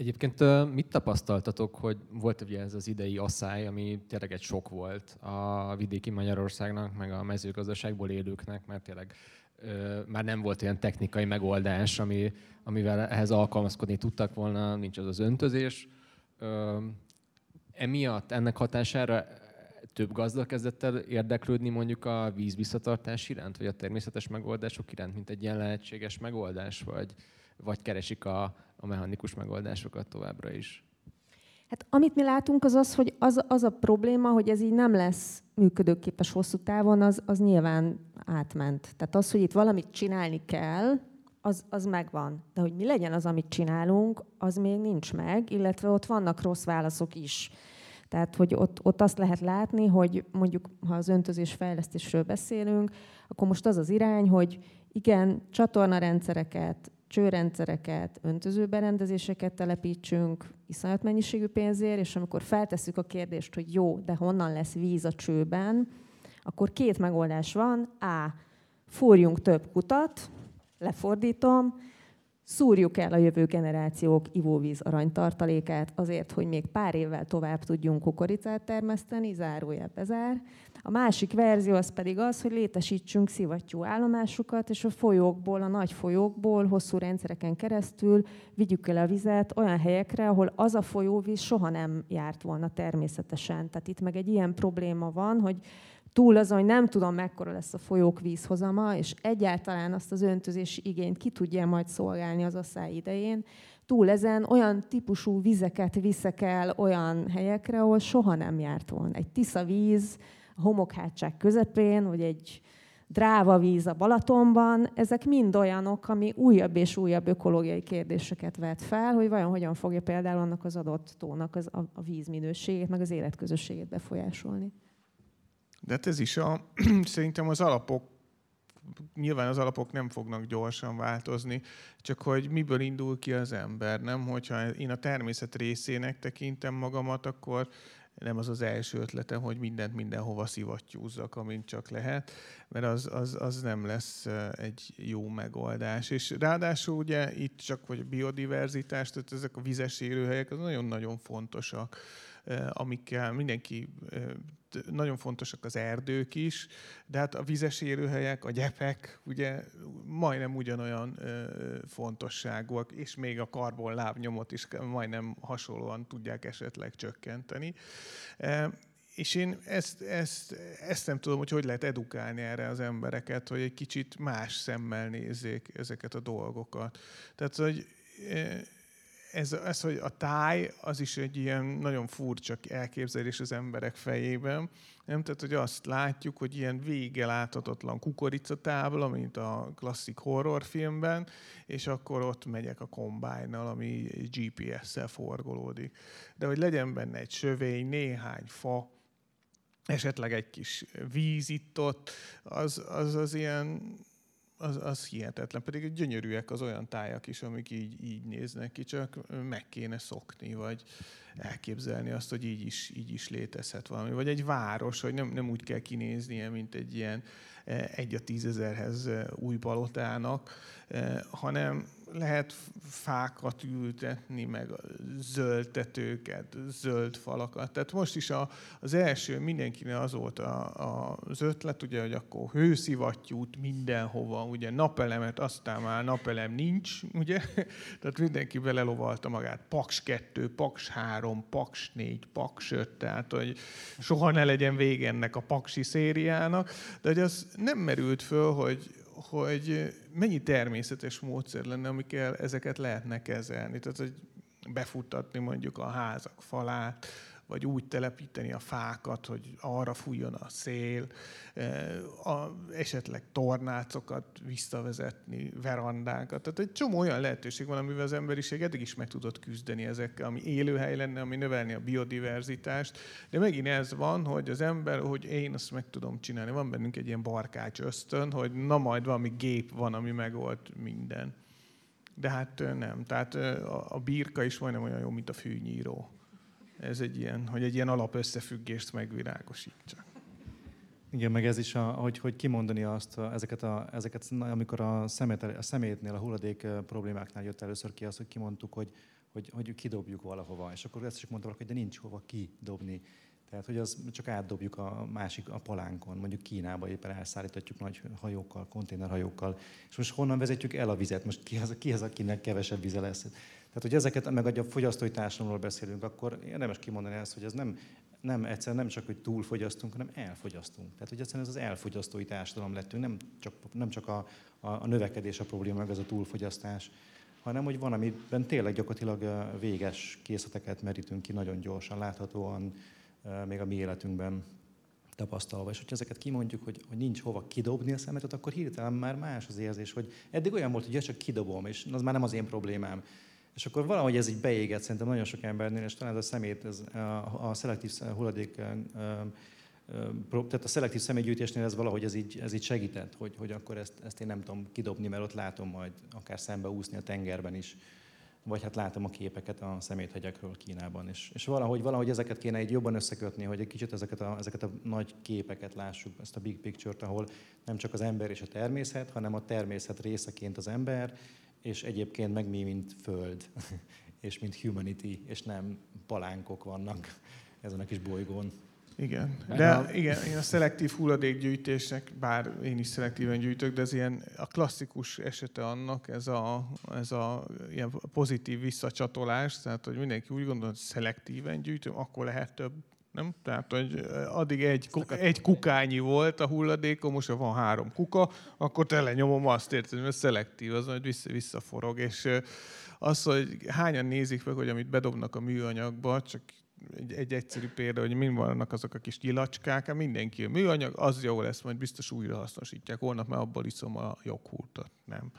Egyébként mit tapasztaltatok, hogy volt ugye ez az idei asszály, ami tényleg egy sok volt a vidéki Magyarországnak, meg a mezőgazdaságból élőknek, mert tényleg már nem volt olyan technikai megoldás, ami, amivel ehhez alkalmazkodni tudtak volna, nincs az az öntözés. Emiatt, ennek hatására több gazda kezdett el érdeklődni mondjuk a víz visszatartás iránt, vagy a természetes megoldások iránt, mint egy ilyen lehetséges megoldás, vagy, vagy keresik a, a mechanikus megoldásokat továbbra is? Hát amit mi látunk, az az, hogy az, az a probléma, hogy ez így nem lesz működőképes hosszú távon, az, az nyilván átment. Tehát az, hogy itt valamit csinálni kell, az, az megvan. De hogy mi legyen az, amit csinálunk, az még nincs meg, illetve ott vannak rossz válaszok is. Tehát, hogy ott, ott azt lehet látni, hogy mondjuk, ha az öntözés fejlesztésről beszélünk, akkor most az az irány, hogy igen, csatornarendszereket, csőrendszereket, öntözőberendezéseket telepítsünk iszonyat mennyiségű pénzért, és amikor feltesszük a kérdést, hogy jó, de honnan lesz víz a csőben, akkor két megoldás van. A. Fúrjunk több kutat, lefordítom, szúrjuk el a jövő generációk ivóvíz aranytartalékát azért, hogy még pár évvel tovább tudjunk kukoricát termeszteni, zárójel bezár. A másik verzió az pedig az, hogy létesítsünk szivattyú állomásukat, és a folyókból, a nagy folyókból, hosszú rendszereken keresztül vigyük el a vizet olyan helyekre, ahol az a folyóvíz soha nem járt volna természetesen. Tehát itt meg egy ilyen probléma van, hogy túl azon, hogy nem tudom, mekkora lesz a folyók vízhozama, és egyáltalán azt az öntözési igényt ki tudja majd szolgálni az asszály idején, túl ezen olyan típusú vizeket viszek el olyan helyekre, ahol soha nem járt volna. Egy tisza víz a homokhátság közepén, vagy egy dráva víz a Balatonban, ezek mind olyanok, ami újabb és újabb ökológiai kérdéseket vet fel, hogy vajon hogyan fogja például annak az adott tónak az, a, a vízminőségét, meg az életközösségét befolyásolni. De hát ez is a, szerintem az alapok, nyilván az alapok nem fognak gyorsan változni, csak hogy miből indul ki az ember, nem? Hogyha én a természet részének tekintem magamat, akkor nem az az első ötlete, hogy mindent mindenhova szivattyúzzak, amint csak lehet, mert az, az, az nem lesz egy jó megoldás. És ráadásul ugye itt csak hogy a biodiverzitás, tehát ezek a vizes élőhelyek, az nagyon-nagyon fontosak amikkel mindenki nagyon fontosak az erdők is, de hát a vizes élőhelyek, a gyepek ugye majdnem ugyanolyan fontosságúak, és még a karbon lábnyomot is majdnem hasonlóan tudják esetleg csökkenteni. És én ezt, ezt, ezt nem tudom, hogy hogy lehet edukálni erre az embereket, hogy egy kicsit más szemmel nézzék ezeket a dolgokat. Tehát, hogy ez, ez, hogy a táj, az is egy ilyen nagyon furcsa elképzelés az emberek fejében. Nem? Tehát, hogy azt látjuk, hogy ilyen vége láthatatlan kukoricatábla, mint a klasszik horrorfilmben, és akkor ott megyek a kombájnal, ami GPS-szel forgolódik. De hogy legyen benne egy sövény, néhány fa, esetleg egy kis víz itt ott, az az, az ilyen az, az hihetetlen. Pedig gyönyörűek az olyan tájak is, amik így, így néznek ki, csak meg kéne szokni, vagy elképzelni azt, hogy így is, így is létezhet valami. Vagy egy város, hogy nem, nem úgy kell kinéznie, mint egy ilyen eh, egy a tízezerhez eh, új palotának, eh, hanem lehet fákat ültetni, meg zöldtetőket, zöld falakat. Tehát most is a, az első mindenkinek az volt a, a, az ötlet, ugye, hogy akkor hőszivattyút mindenhova, ugye napelemet, aztán már napelem nincs, ugye? Tehát mindenki belelovalta magát. Paks 2, Paks 3, Paks 4, Paks 5, tehát hogy soha ne legyen vége ennek a paksi szériának. De hogy az nem merült föl, hogy, hogy mennyi természetes módszer lenne, amikkel ezeket lehetne kezelni. Tehát, hogy befuttatni mondjuk a házak falát, vagy úgy telepíteni a fákat, hogy arra fújjon a szél, a, esetleg tornácokat visszavezetni, verandánkat. Tehát egy csomó olyan lehetőség van, amivel az emberiség eddig is meg tudott küzdeni ezekkel, ami élőhely lenne, ami növelni a biodiverzitást. De megint ez van, hogy az ember, hogy én azt meg tudom csinálni. Van bennünk egy ilyen barkács ösztön, hogy na majd valami gép van, ami megold minden. De hát nem. Tehát a birka is majdnem olyan jó, mint a fűnyíró ez egy ilyen, hogy egy ilyen alapösszefüggést megvilágosítsa. Igen, meg ez is, a, hogy, hogy kimondani azt, ezeket, a, ezeket, amikor a, szemét, a szemétnél, a hulladék problémáknál jött először ki az, hogy kimondtuk, hogy, hogy, hogy kidobjuk valahova. És akkor ezt is mondta valaki, hogy de nincs hova kidobni. Tehát, hogy az csak átdobjuk a másik a palánkon, mondjuk Kínába éppen elszállíthatjuk nagy hajókkal, konténerhajókkal. És most honnan vezetjük el a vizet? Most ki az, ki az akinek kevesebb vize lesz? Tehát, hogy ezeket, meg a fogyasztói társadalomról beszélünk, akkor érdemes kimondani ezt, hogy ez nem, nem egyszer nem csak, hogy túlfogyasztunk, hanem elfogyasztunk. Tehát, hogy egyszerűen ez az elfogyasztói társadalom lettünk, nem csak, nem csak a, a, a növekedés a probléma, meg az a túlfogyasztás, hanem hogy van, amiben tényleg gyakorlatilag véges készleteket merítünk ki nagyon gyorsan, láthatóan még a mi életünkben. tapasztalva. És hogyha ezeket kimondjuk, hogy, hogy nincs hova kidobni a szemetet, akkor hirtelen már más az érzés, hogy eddig olyan volt, hogy ja, csak kidobom, és az már nem az én problémám. És akkor valahogy ez így beégett szerintem nagyon sok embernél, és talán ez a szemét, ez a, a szelektív hulladék, tehát a szelektív személygyűjtésnél ez valahogy ez így, ez így segített, hogy, hogy akkor ezt, ezt én nem tudom kidobni, mert ott látom majd akár szembe úszni a tengerben is, vagy hát látom a képeket a szeméthegyekről Kínában. És, és valahogy, valahogy ezeket kéne egy jobban összekötni, hogy egy kicsit ezeket a, ezeket a nagy képeket lássuk, ezt a big picture-t, ahol nem csak az ember és a természet, hanem a természet részeként az ember, és egyébként meg mi, mint föld, és mint humanity, és nem palánkok vannak ezen a kis bolygón. Igen, de a... igen, én a szelektív hulladékgyűjtésnek, bár én is szelektíven gyűjtök, de ez ilyen a klasszikus esete annak, ez a, ez a ilyen pozitív visszacsatolás, tehát hogy mindenki úgy gondol, hogy szelektíven gyűjtöm, akkor lehet több nem? Tehát, hogy addig egy, egy kukányi volt a hulladékom, most ha van három kuka, akkor tele nyomom azt, érted, mert szelektív, az majd vissza, visszaforog, és az, hogy hányan nézik meg, hogy amit bedobnak a műanyagba, csak egy, egy egyszerű példa, hogy mind vannak azok a kis gyilacskák, hát mindenki a műanyag, az jó lesz, majd biztos újra hasznosítják. Holnap már abból iszom a joghurtot, nem.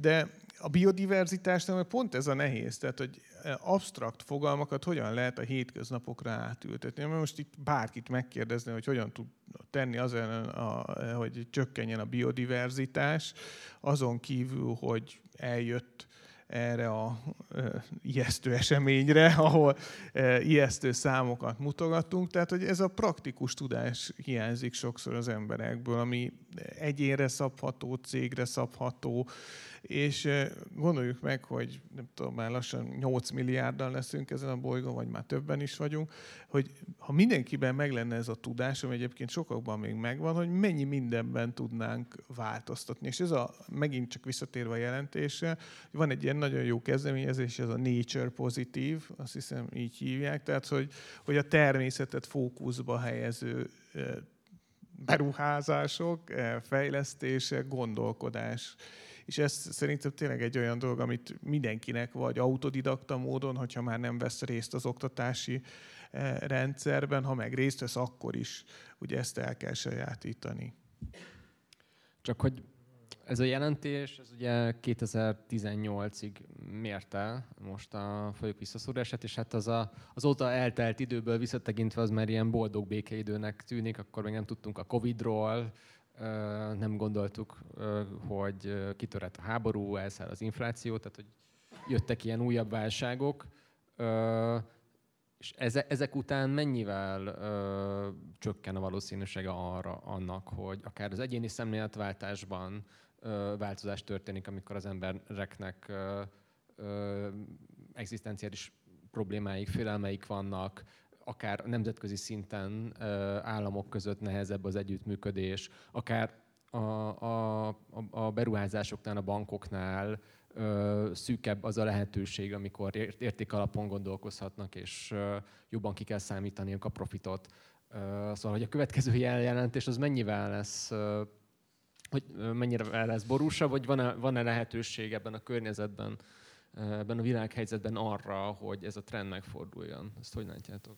De a biodiverzitásnál pont ez a nehéz, tehát hogy absztrakt fogalmakat hogyan lehet a hétköznapokra átültetni. Mert most itt bárkit megkérdezni, hogy hogyan tud tenni azon, a, hogy csökkenjen a biodiverzitás, azon kívül, hogy eljött erre a e, ijesztő eseményre, ahol e, ijesztő számokat mutogatunk. Tehát, hogy ez a praktikus tudás hiányzik sokszor az emberekből, ami egyénre szabható, cégre szabható, és gondoljuk meg, hogy nem tudom, már lassan 8 milliárddal leszünk ezen a bolygón, vagy már többen is vagyunk, hogy ha mindenkiben meg lenne ez a tudás, ami egyébként sokakban még megvan, hogy mennyi mindenben tudnánk változtatni. És ez a, megint csak visszatérve a jelentése, van egy ilyen nagyon jó kezdeményezés, ez a Nature Positive, azt hiszem így hívják, tehát hogy, hogy a természetet fókuszba helyező beruházások, fejlesztése, gondolkodás és ez szerintem tényleg egy olyan dolog, amit mindenkinek vagy autodidakta módon, hogyha már nem vesz részt az oktatási eh, rendszerben, ha meg részt vesz, akkor is ugye ezt el kell sajátítani. Csak hogy ez a jelentés, ez ugye 2018-ig mérte most a folyók visszaszorását, és hát az a, azóta eltelt időből visszatekintve az már ilyen boldog békeidőnek tűnik, akkor még nem tudtunk a Covid-ról, nem gondoltuk, hogy kitörhet a háború, elszáll az infláció, tehát hogy jöttek ilyen újabb válságok, és ezek után mennyivel csökken a valószínűsége arra annak, hogy akár az egyéni szemléletváltásban változás történik, amikor az embereknek egzisztenciális problémáik, félelmeik vannak, akár nemzetközi szinten államok között nehezebb az együttműködés, akár a, a, a beruházásoknál, a bankoknál szűkebb az a lehetőség, amikor érték alapon gondolkozhatnak, és jobban ki kell számítani a profitot. Ö, szóval, hogy a következő jelentés az mennyivel lesz, hogy mennyire lesz borúsa, vagy van-e, van-e lehetőség ebben a környezetben, ebben a világhelyzetben arra, hogy ez a trend megforduljon? Ezt hogy látjátok?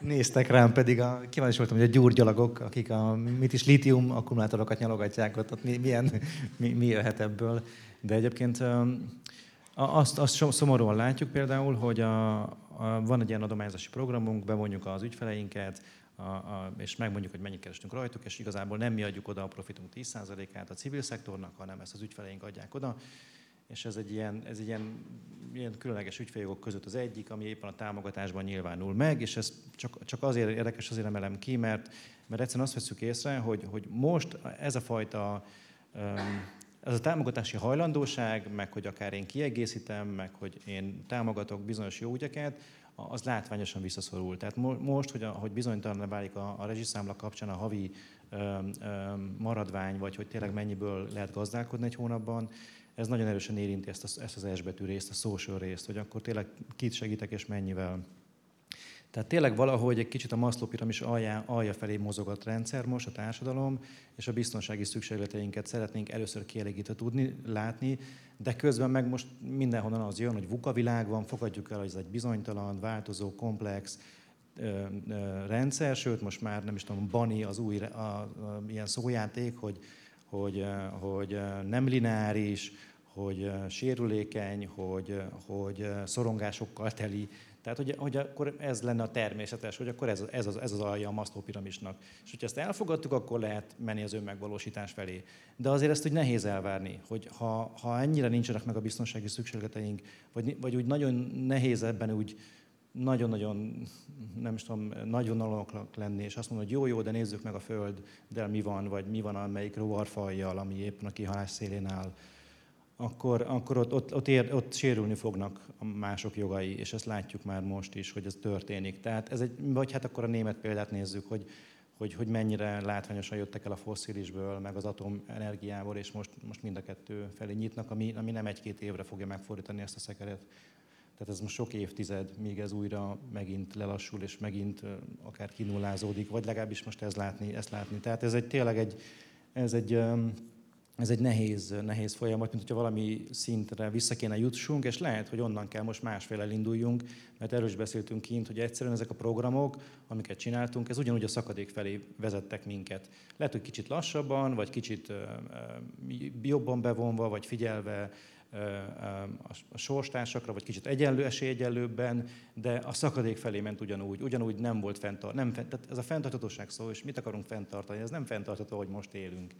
Néztek rám, pedig a, kíváncsi voltam, hogy a gyurgyalagok, akik a mit is litium akkumulátorokat nyalogatják, ott, ott mi, milyen, mi, mi jöhet ebből. De egyébként azt, azt szomorúan látjuk például, hogy a, a, van egy ilyen adományozási programunk, bevonjuk az ügyfeleinket, a, a, és megmondjuk, hogy mennyit kerestünk rajtuk, és igazából nem mi adjuk oda a profitunk 10%-át a civil szektornak, hanem ezt az ügyfeleink adják oda és ez egy ilyen, ez egy ilyen, ilyen különleges ügyféljogok között az egyik, ami éppen a támogatásban nyilvánul meg, és ez csak, csak azért érdekes, azért emelem ki, mert, mert egyszerűen azt veszük észre, hogy, hogy most ez a fajta ez a támogatási hajlandóság, meg hogy akár én kiegészítem, meg hogy én támogatok bizonyos jó ügyeket, az látványosan visszaszorul. Tehát most, hogy, hogy bizonytalan válik a, a rezsiszámla kapcsán a havi ö, ö, maradvány, vagy hogy tényleg mennyiből lehet gazdálkodni egy hónapban, ez nagyon erősen érinti ezt, a, ezt az S betű részt, a social részt, hogy akkor tényleg kit segítek és mennyivel. Tehát tényleg valahogy egy kicsit a Maslow piramis alja, alja felé mozog a rendszer most, a társadalom, és a biztonsági szükségleteinket szeretnénk először kielégítve tudni, látni, De közben meg most mindenhonnan az jön, hogy VUCA világ van, fogadjuk el, hogy ez egy bizonytalan, változó, komplex ö, ö, rendszer, sőt most már nem is tudom, Bani az új a, a, ilyen szójáték, hogy, hogy, hogy nem lineáris, hogy sérülékeny, hogy, hogy szorongásokkal teli. Tehát, hogy, hogy akkor ez lenne a természetes, hogy akkor ez, ez, az, ez az alja a Maslow piramisnak. És hogyha ezt elfogadtuk, akkor lehet menni az önmegvalósítás felé. De azért ezt úgy nehéz elvárni, hogy ha, ha ennyire nincsenek meg a biztonsági szükségleteink, vagy, vagy úgy nagyon nehéz ebben úgy nagyon-nagyon, nem is tudom, nagyon lenni, és azt mondod, hogy jó, jó, de nézzük meg a Föld, de mi van, vagy mi van amelyik rovarfajjal, ami éppen a kihalás szélén áll, akkor, akkor ott, ott, ott, ér, ott sérülni fognak a mások jogai, és ezt látjuk már most is, hogy ez történik. Tehát ez egy, vagy hát akkor a német példát nézzük, hogy, hogy, hogy mennyire látványosan jöttek el a fosszilisből, meg az atomenergiából, és most, most mind a kettő felé nyitnak, ami, ami nem egy-két évre fogja megfordítani ezt a szekeret. Tehát ez most sok évtized, míg ez újra megint lelassul, és megint akár kinullázódik, vagy legalábbis most ez látni, ezt látni. Tehát ez egy tényleg egy, ez egy, ez egy nehéz, nehéz folyamat, mint hogyha valami szintre vissza kéne jutsunk, és lehet, hogy onnan kell most másféle induljunk, mert erről is beszéltünk kint, hogy egyszerűen ezek a programok, amiket csináltunk, ez ugyanúgy a szakadék felé vezettek minket. Lehet, hogy kicsit lassabban, vagy kicsit jobban bevonva, vagy figyelve a sorstársakra, vagy kicsit egyenlő esélyegyenlőbben, de a szakadék felé ment ugyanúgy. Ugyanúgy nem volt fenntart, nem tehát ez a fenntarthatóság szó, és mit akarunk fenntartani? Ez nem fenntartható, hogy most élünk.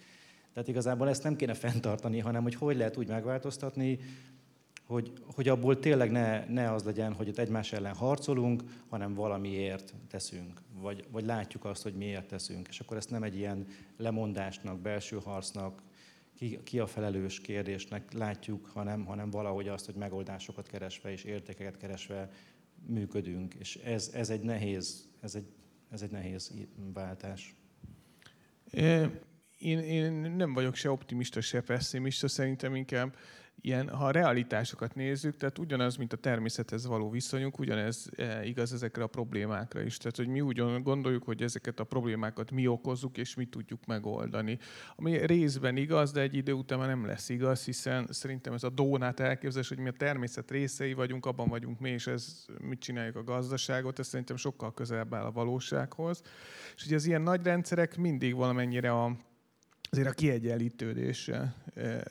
Tehát igazából ezt nem kéne fenntartani, hanem hogy hogy lehet úgy megváltoztatni, hogy, hogy abból tényleg ne, ne az legyen, hogy ott egymás ellen harcolunk, hanem valamiért teszünk, vagy, vagy látjuk azt, hogy miért teszünk. És akkor ezt nem egy ilyen lemondásnak, belső harcnak, ki, ki a felelős kérdésnek látjuk, hanem, hanem valahogy azt, hogy megoldásokat keresve és értékeket keresve működünk. És ez, ez egy nehéz, ez egy, ez egy nehéz váltás. Én, én nem vagyok se optimista, se pessimista, szerintem inkább ilyen, ha a realitásokat nézzük, tehát ugyanaz, mint a természethez való viszonyunk, ugyanez e, igaz ezekre a problémákra is. Tehát, hogy mi úgy gondoljuk, hogy ezeket a problémákat mi okozzuk, és mi tudjuk megoldani. Ami részben igaz, de egy idő után már nem lesz igaz, hiszen szerintem ez a dónát elképzelés, hogy mi a természet részei vagyunk, abban vagyunk mi, és ez mit csináljuk a gazdaságot, ez szerintem sokkal közelebb áll a valósághoz. És ugye az ilyen nagy rendszerek mindig valamennyire a azért a kiegyenlítődéssel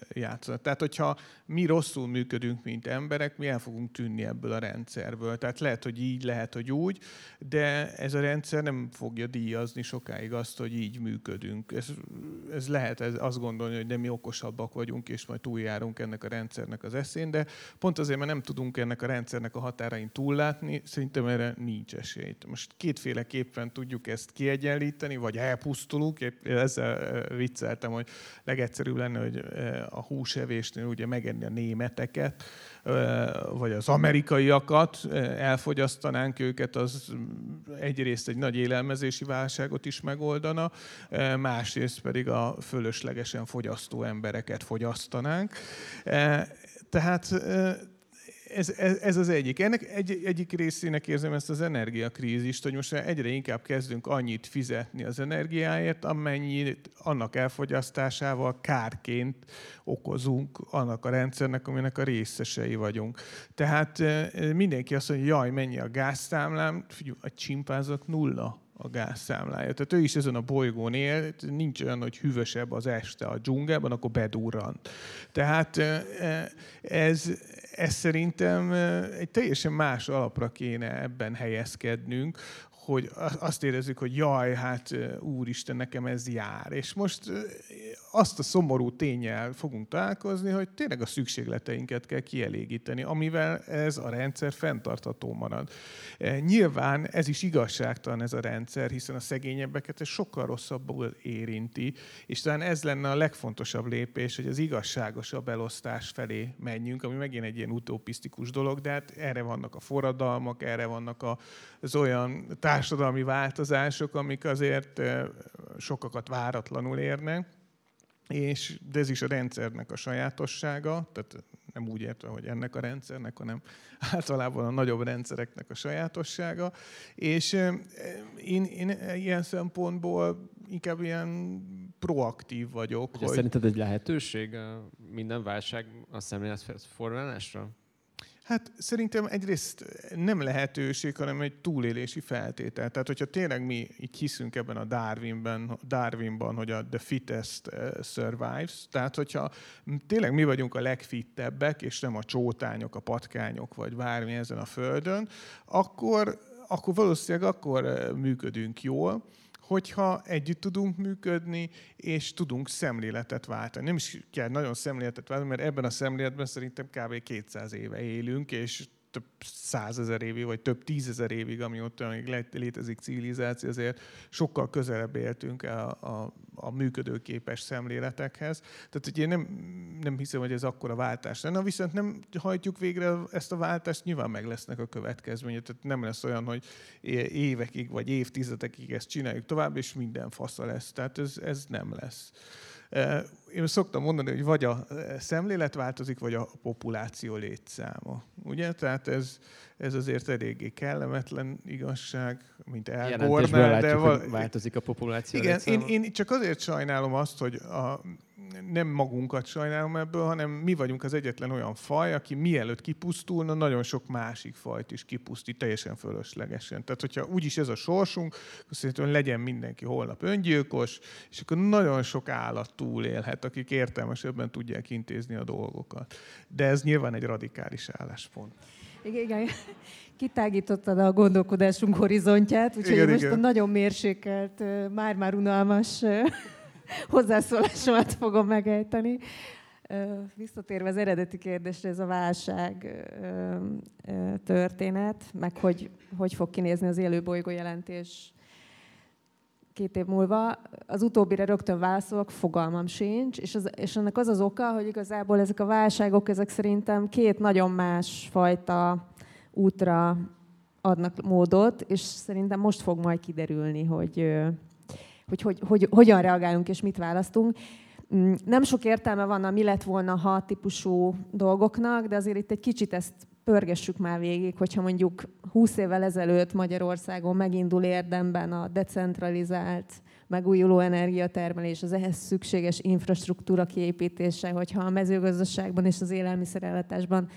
játszanak. Tehát, hogyha mi rosszul működünk, mint emberek, mi el fogunk tűnni ebből a rendszerből. Tehát lehet, hogy így, lehet, hogy úgy, de ez a rendszer nem fogja díjazni sokáig azt, hogy így működünk. Ez, ez lehet ez azt gondolni, hogy de mi okosabbak vagyunk, és majd túljárunk ennek a rendszernek az eszén, de pont azért, mert nem tudunk ennek a rendszernek a határain túllátni, szerintem erre nincs esély. Most kétféleképpen tudjuk ezt kiegyenlíteni, vagy elpusztulunk, ezzel viccel elképzeltem, hogy legegyszerűbb lenne, hogy a húsevésnél ugye megenni a németeket, vagy az amerikaiakat, elfogyasztanánk őket, az egyrészt egy nagy élelmezési válságot is megoldana, másrészt pedig a fölöslegesen fogyasztó embereket fogyasztanánk. Tehát ez, ez, ez az egyik. Ennek egy, egyik részének érzem ezt az energiakrízist, hogy most egyre inkább kezdünk annyit fizetni az energiáért, amennyit annak elfogyasztásával kárként okozunk annak a rendszernek, aminek a részesei vagyunk. Tehát eh, mindenki azt mondja, jaj, mennyi a figyelj, a csimpázat nulla a gázszámlája. Tehát ő is ezen a bolygón él, nincs olyan, hogy hűvösebb az este a dzsungelben, akkor bedurrant. Tehát eh, ez, ez szerintem egy teljesen más alapra kéne ebben helyezkednünk, hogy azt érezzük, hogy jaj, hát úristen, nekem ez jár. És most azt a szomorú tényel fogunk találkozni, hogy tényleg a szükségleteinket kell kielégíteni, amivel ez a rendszer fenntartható marad. Nyilván ez is igazságtalan ez a rendszer, hiszen a szegényebbeket ez sokkal rosszabbul érinti, és talán ez lenne a legfontosabb lépés, hogy az igazságosabb elosztás felé menjünk, ami megint egy ilyen utopisztikus dolog, de hát erre vannak a forradalmak, erre vannak az olyan társadalmi változások, amik azért sokakat váratlanul érnek, és, de ez is a rendszernek a sajátossága, tehát nem úgy értve, hogy ennek a rendszernek, hanem általában a nagyobb rendszereknek a sajátossága. És én, én ilyen szempontból inkább ilyen proaktív vagyok. Hogy, hogy... Szerinted egy lehetőség minden válság a szemléletformálásra? Hát szerintem egyrészt nem lehetőség, hanem egy túlélési feltétel. Tehát, hogyha tényleg mi így hiszünk ebben a Darwinben, Darwinban, hogy a the fittest eh, survives, tehát hogyha tényleg mi vagyunk a legfittebbek, és nem a csótányok, a patkányok, vagy bármi ezen a földön, akkor, akkor valószínűleg akkor eh, működünk jól hogyha együtt tudunk működni, és tudunk szemléletet váltani. Nem is kell nagyon szemléletet váltani, mert ebben a szemléletben szerintem kb. 200 éve élünk, és több százezer évig, vagy több tízezer évig, amióta még létezik civilizáció, azért sokkal közelebb éltünk a, a, a működőképes szemléletekhez. Tehát, hogy én nem, nem hiszem, hogy ez akkora váltás lenne, viszont nem hajtjuk végre ezt a váltást, nyilván meg lesznek a következmények. Tehát nem lesz olyan, hogy évekig vagy évtizedekig ezt csináljuk tovább, és minden fasza lesz. Tehát ez, ez nem lesz. Én szoktam mondani, hogy vagy a szemlélet változik, vagy a populáció létszáma. Ugye? Tehát ez, ez azért eléggé kellemetlen igazság, mint elgornál. De val- változik a populáció Igen, én, én csak azért sajnálom azt, hogy a, nem magunkat sajnálom ebből, hanem mi vagyunk az egyetlen olyan faj, aki mielőtt kipusztulna, nagyon sok másik fajt is kipusztít teljesen fölöslegesen. Tehát, hogyha úgyis ez a sorsunk, akkor szerintem legyen mindenki holnap öngyilkos, és akkor nagyon sok állat túlélhet, akik értelmesebben tudják intézni a dolgokat. De ez nyilván egy radikális álláspont. Igen, igen. Kitágítottad a gondolkodásunk horizontját, úgyhogy igen, most igen. a nagyon mérsékelt, már-már unalmas hozzászólásomat fogom megejteni. Visszatérve az eredeti kérdésre, ez a válság történet, meg hogy hogy fog kinézni az élő bolygó jelentés két év múlva. Az utóbbire rögtön válaszolok, fogalmam sincs, és, az, és ennek az az oka, hogy igazából ezek a válságok, ezek szerintem két nagyon más fajta útra adnak módot, és szerintem most fog majd kiderülni, hogy, hogy, hogy, hogy hogyan reagálunk és mit választunk. Mm, nem sok értelme van a mi lett volna ha típusú dolgoknak, de azért itt egy kicsit ezt pörgessük már végig, hogyha mondjuk 20 évvel ezelőtt Magyarországon megindul érdemben a decentralizált megújuló energiatermelés, az ehhez szükséges infrastruktúra kiépítése, hogyha a mezőgazdaságban és az élelmiszerellátásban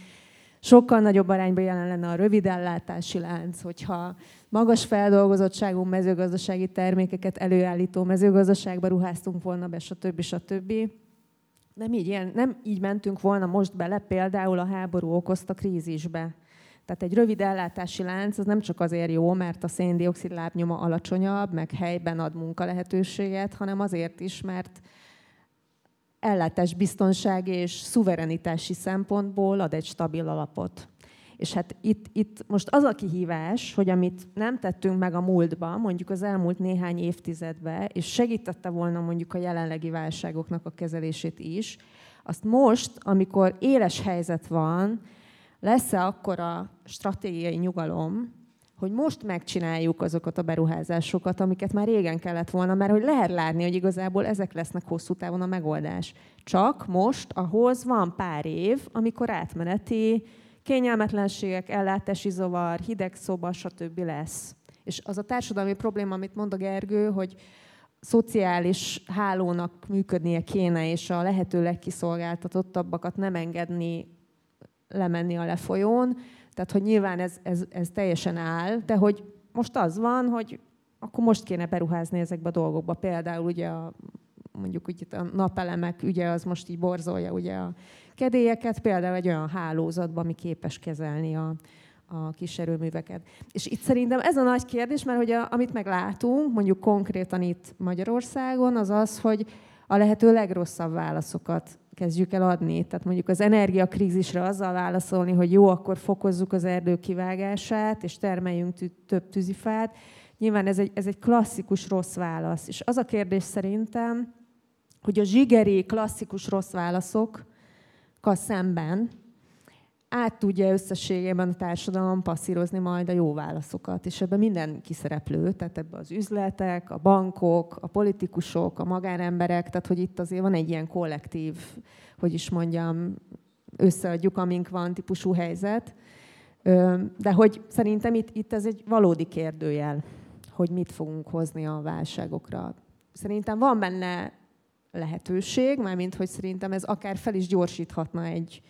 sokkal nagyobb arányban jelen lenne a rövid ellátási lánc, hogyha magas feldolgozottságú mezőgazdasági termékeket előállító mezőgazdaságba ruháztunk volna be, stb. stb. Nem így, ilyen, nem így mentünk volna most bele például a háború okozta krízisbe. Tehát egy rövid ellátási lánc az nem csak azért jó, mert a széndiokszid lábnyoma alacsonyabb, meg helyben ad munka lehetőséget, hanem azért is, mert ellátásbiztonsági és szuverenitási szempontból ad egy stabil alapot. És hát itt, itt most az a kihívás, hogy amit nem tettünk meg a múltban, mondjuk az elmúlt néhány évtizedben, és segítette volna mondjuk a jelenlegi válságoknak a kezelését is, azt most, amikor éles helyzet van, lesz-e a stratégiai nyugalom, hogy most megcsináljuk azokat a beruházásokat, amiket már régen kellett volna, mert hogy lehet látni, hogy igazából ezek lesznek hosszú távon a megoldás. Csak most ahhoz van pár év, amikor átmeneti kényelmetlenségek, ellátási zavar, hideg szoba, stb. lesz. És az a társadalmi probléma, amit mond a Gergő, hogy szociális hálónak működnie kéne, és a lehető legkiszolgáltatottabbakat nem engedni lemenni a lefolyón, tehát, hogy nyilván ez, ez, ez teljesen áll, de hogy most az van, hogy akkor most kéne beruházni ezekbe a dolgokba. Például ugye a, mondjuk úgy a napelemek ügye az most így borzolja ugye a kedélyeket, például egy olyan hálózatban, ami képes kezelni a, a kis erőműveket. És itt szerintem ez a nagy kérdés, mert hogy a, amit meglátunk, mondjuk konkrétan itt Magyarországon, az az, hogy a lehető legrosszabb válaszokat kezdjük el adni. Tehát mondjuk az energiakrízisre azzal válaszolni, hogy jó, akkor fokozzuk az erdő kivágását, és termeljünk tü- több tűzifát. Nyilván ez egy, ez egy klasszikus rossz válasz. És az a kérdés szerintem, hogy a zsigeri klasszikus rossz válaszokkal szemben át tudja összességében a társadalom passzírozni majd a jó válaszokat. És ebben minden kiszereplő, tehát ebben az üzletek, a bankok, a politikusok, a magánemberek, tehát hogy itt azért van egy ilyen kollektív, hogy is mondjam, összeadjuk, amink van típusú helyzet. De hogy szerintem itt, itt ez egy valódi kérdőjel, hogy mit fogunk hozni a válságokra. Szerintem van benne lehetőség, mármint hogy szerintem ez akár fel is gyorsíthatna egy,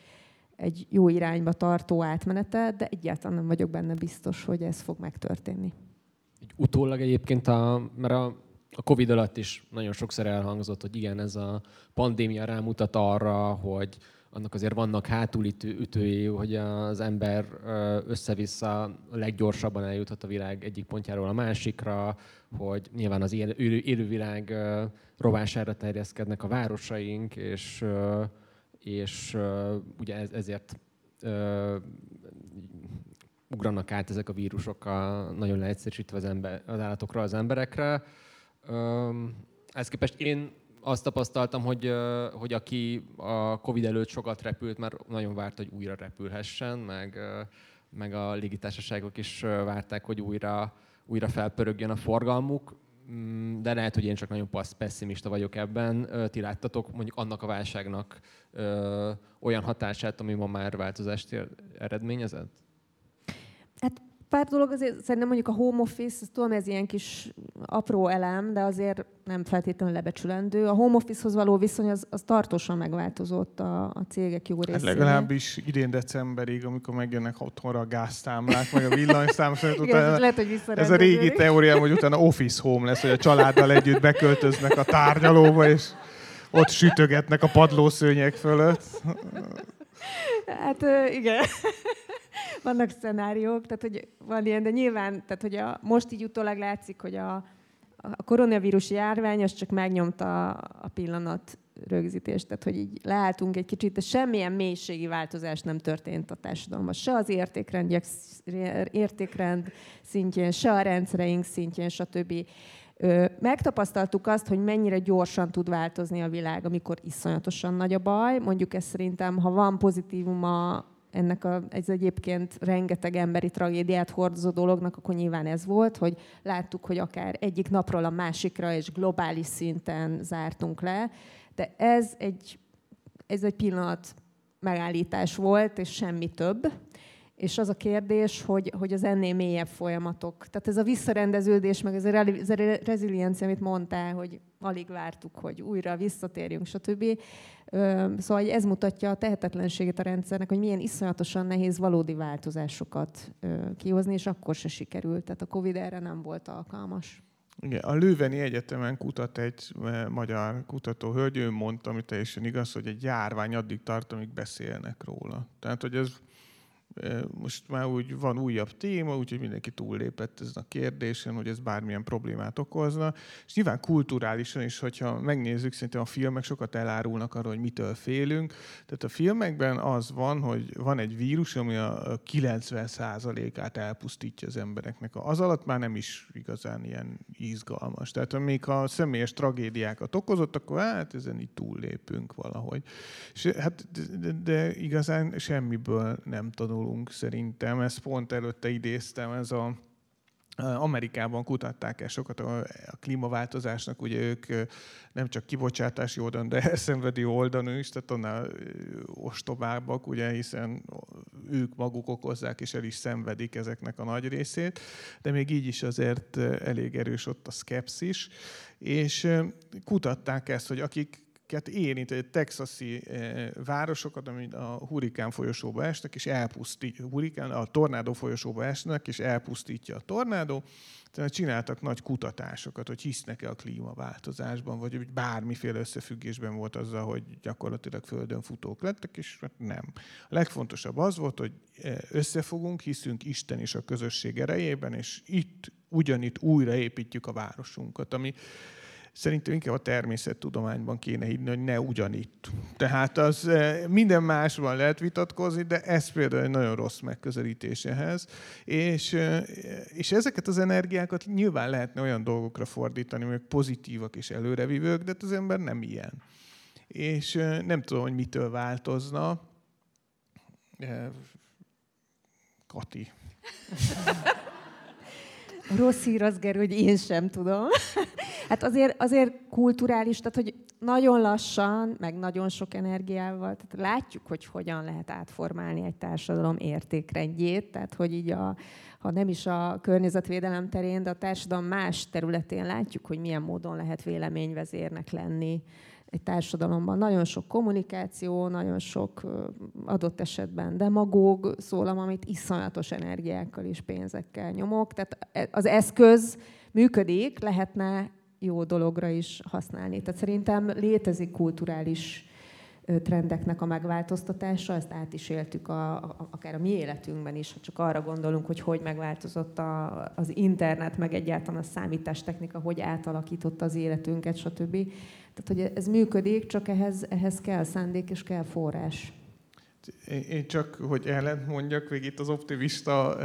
egy jó irányba tartó átmenetet, de egyáltalán nem vagyok benne biztos, hogy ez fog megtörténni. Utólag egyébként, a, mert a, a Covid alatt is nagyon sokszor elhangzott, hogy igen, ez a pandémia rámutat arra, hogy annak azért vannak hátulütői, hogy az ember össze-vissza leggyorsabban eljuthat a világ egyik pontjáról a másikra, hogy nyilván az élővilág rovására terjeszkednek a városaink, és, és ugye ezért ugranak át ezek a vírusok a, nagyon leegyszerűsítve az, ember, az állatokra, az emberekre. Ezt képest én azt tapasztaltam, hogy, hogy aki a Covid előtt sokat repült, mert nagyon várt, hogy újra repülhessen, meg, meg a légitársaságok is várták, hogy újra, újra felpörögjön a forgalmuk, mm, de lehet, hogy én csak nagyon pessimista vagyok ebben. Ti láttatok mondjuk annak a válságnak olyan hatását, ami ma már változást eredményezett? Pár dolog azért szerintem mondjuk a home office, ezt tudom, ez ilyen kis apró elem, de azért nem feltétlenül lebecsülendő. A home office-hoz való viszony az, az tartósan megváltozott a, a cégek jó részén. Hát legalábbis idén decemberig, amikor megjönnek otthonra a gáztámlák, vagy a villanyszámok, utána, lehet, hogy ez a régi teóriám, hogy utána office home lesz, hogy a családdal együtt beköltöznek a tárgyalóba, és ott sütögetnek a padlószőnyek fölött. Hát igen vannak szenáriók, tehát hogy van ilyen, de nyilván, tehát hogy a, most így utólag látszik, hogy a, a koronavírus járvány az csak megnyomta a pillanat rögzítést, tehát hogy így leálltunk egy kicsit, de semmilyen mélységi változás nem történt a társadalomban, se az értékrendjek, értékrend szintjén, se a rendszereink szintjén, stb. Megtapasztaltuk azt, hogy mennyire gyorsan tud változni a világ, amikor iszonyatosan nagy a baj. Mondjuk ez szerintem, ha van pozitívuma ennek a, ez egyébként rengeteg emberi tragédiát hordozó dolognak, akkor nyilván ez volt, hogy láttuk, hogy akár egyik napról a másikra és globális szinten zártunk le, de ez egy, ez egy pillanat megállítás volt, és semmi több. És az a kérdés, hogy, hogy az ennél mélyebb folyamatok. Tehát ez a visszarendeződés, meg ez a, ez a reziliencia, amit mondtál, hogy alig vártuk, hogy újra visszatérjünk, stb. Szóval ez mutatja a tehetetlenségét a rendszernek, hogy milyen iszonyatosan nehéz valódi változásokat kihozni, és akkor se sikerült. Tehát a Covid erre nem volt alkalmas. Igen, a Lőveni Egyetemen kutat egy magyar kutató hölgy, ő mondta, ami teljesen igaz, hogy egy járvány addig tart, amíg beszélnek róla. Tehát, hogy ez most már úgy van újabb téma, úgyhogy mindenki túllépett ezen a kérdésen, hogy ez bármilyen problémát okozna. És nyilván kulturálisan is, hogyha megnézzük, szerintem a filmek sokat elárulnak arról, hogy mitől félünk. Tehát a filmekben az van, hogy van egy vírus, ami a 90%-át elpusztítja az embereknek. Az alatt már nem is igazán ilyen izgalmas. Tehát még a személyes tragédiákat okozott, akkor hát ezen így túllépünk valahogy. És hát de, de igazán semmiből nem tanul tanulunk szerintem. Ezt pont előtte idéztem, ez a Amerikában kutatták el sokat a, klímaváltozásnak, ugye ők nem csak kibocsátási oldalon, de elszenvedő oldalon is, tehát annál ostobábbak, ugye, hiszen ők maguk okozzák és el is szenvedik ezeknek a nagy részét, de még így is azért elég erős ott a szkepszis, és kutatták ezt, hogy akik érint, egy texasi eh, városokat, amit a hurikán folyosóba esnek, és elpusztít, hurikán, a tornádó folyosóba esnek, és elpusztítja a tornádó. Tehát csináltak nagy kutatásokat, hogy hisznek-e a klímaváltozásban, vagy hogy bármiféle összefüggésben volt azzal, hogy gyakorlatilag földön futók lettek, és hát nem. A legfontosabb az volt, hogy eh, összefogunk, hiszünk Isten és a közösség erejében, és itt ugyanitt újraépítjük a városunkat, ami Szerintem inkább a természettudományban kéne hinni, hogy ne ugyanitt. Tehát az eh, minden másban lehet vitatkozni, de ez például egy nagyon rossz megközelítés ehhez. És, eh, és ezeket az energiákat nyilván lehetne olyan dolgokra fordítani, amik pozitívak és előrevívők, de hát az ember nem ilyen. És eh, nem tudom, hogy mitől változna. Kati. Rossz hír az, Gerő, hogy én sem tudom. Hát azért, azért kulturális, tehát hogy nagyon lassan, meg nagyon sok energiával, tehát látjuk, hogy hogyan lehet átformálni egy társadalom értékrendjét, tehát hogy így a, ha nem is a környezetvédelem terén, de a társadalom más területén látjuk, hogy milyen módon lehet véleményvezérnek lenni egy társadalomban. Nagyon sok kommunikáció, nagyon sok adott esetben demagóg szólam, amit iszonyatos energiákkal és pénzekkel nyomok. Tehát e, az eszköz működik, lehetne jó dologra is használni. Tehát szerintem létezik kulturális trendeknek a megváltoztatása, ezt át is éltük a, a, akár a mi életünkben is, ha csak arra gondolunk, hogy hogy megváltozott a, az internet, meg egyáltalán a számítástechnika, hogy átalakította az életünket, stb. Tehát, hogy ez működik, csak ehhez, ehhez kell szándék és kell forrás. Én csak, hogy ellent mondjak végig itt az optimista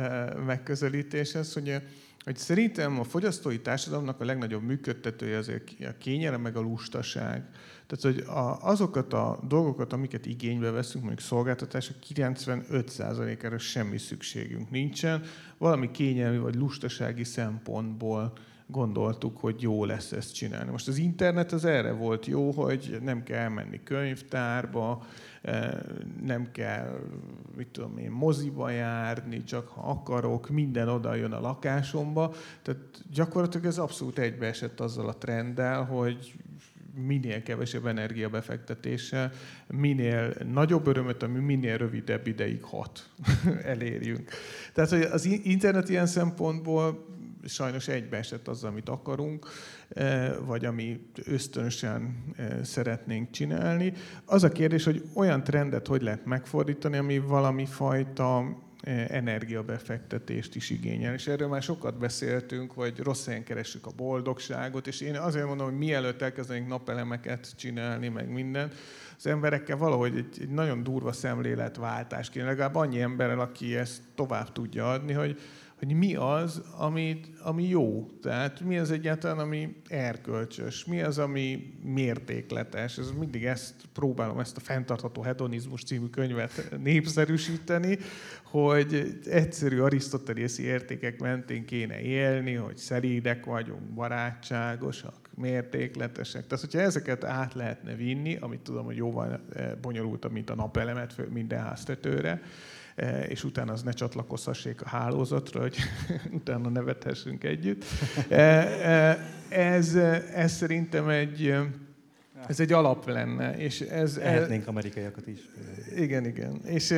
megközelítéshez, hogy hogy szerintem a fogyasztói társadalomnak a legnagyobb működtetője azért a kényelem meg a lustaság. Tehát, hogy azokat a dolgokat, amiket igénybe veszünk, mondjuk szolgáltatások, 95%-ára semmi szükségünk nincsen. Valami kényelmi vagy lustasági szempontból gondoltuk, hogy jó lesz ezt csinálni. Most az internet az erre volt jó, hogy nem kell menni könyvtárba, eh, nem kell, mit tudom én, moziba járni, csak ha akarok, minden oda jön a lakásomba. Tehát gyakorlatilag ez abszolút egybeesett azzal a trenddel, hogy minél kevesebb energiabefektetéssel, minél nagyobb örömöt, ami minél rövidebb ideig hat elérjünk. Tehát hogy az internet ilyen szempontból sajnos egybeesett azzal, amit akarunk, eh, vagy ami ösztönösen eh, szeretnénk csinálni. Az a kérdés, hogy olyan trendet hogy lehet megfordítani, ami valami fajta eh, energiabefektetést is igényel. És erről már sokat beszéltünk, hogy rossz helyen keressük a boldogságot, és én azért mondom, hogy mielőtt elkezdenénk napelemeket csinálni, meg minden, az emberekkel valahogy egy, egy nagyon durva szemléletváltás kéne, legalább annyi emberrel, aki ezt tovább tudja adni, hogy hogy mi az, ami, ami jó. Tehát mi az egyáltalán, ami erkölcsös, mi az, ami mértékletes. Ez mindig ezt próbálom, ezt a Fentartható Hedonizmus című könyvet népszerűsíteni, hogy egyszerű arisztotelészi értékek mentén kéne élni, hogy szerédek vagyunk, barátságosak, mértékletesek. Tehát, hogyha ezeket át lehetne vinni, amit tudom, hogy jóval eh, bonyolultabb, mint a napelemet minden háztetőre, és utána az ne csatlakozhassék a hálózatra, hogy utána nevethessünk együtt. Eh, eh, ez, ez szerintem egy, ez egy alap lenne. És ez, Ehetnénk amerikaiakat is. Igen, igen. És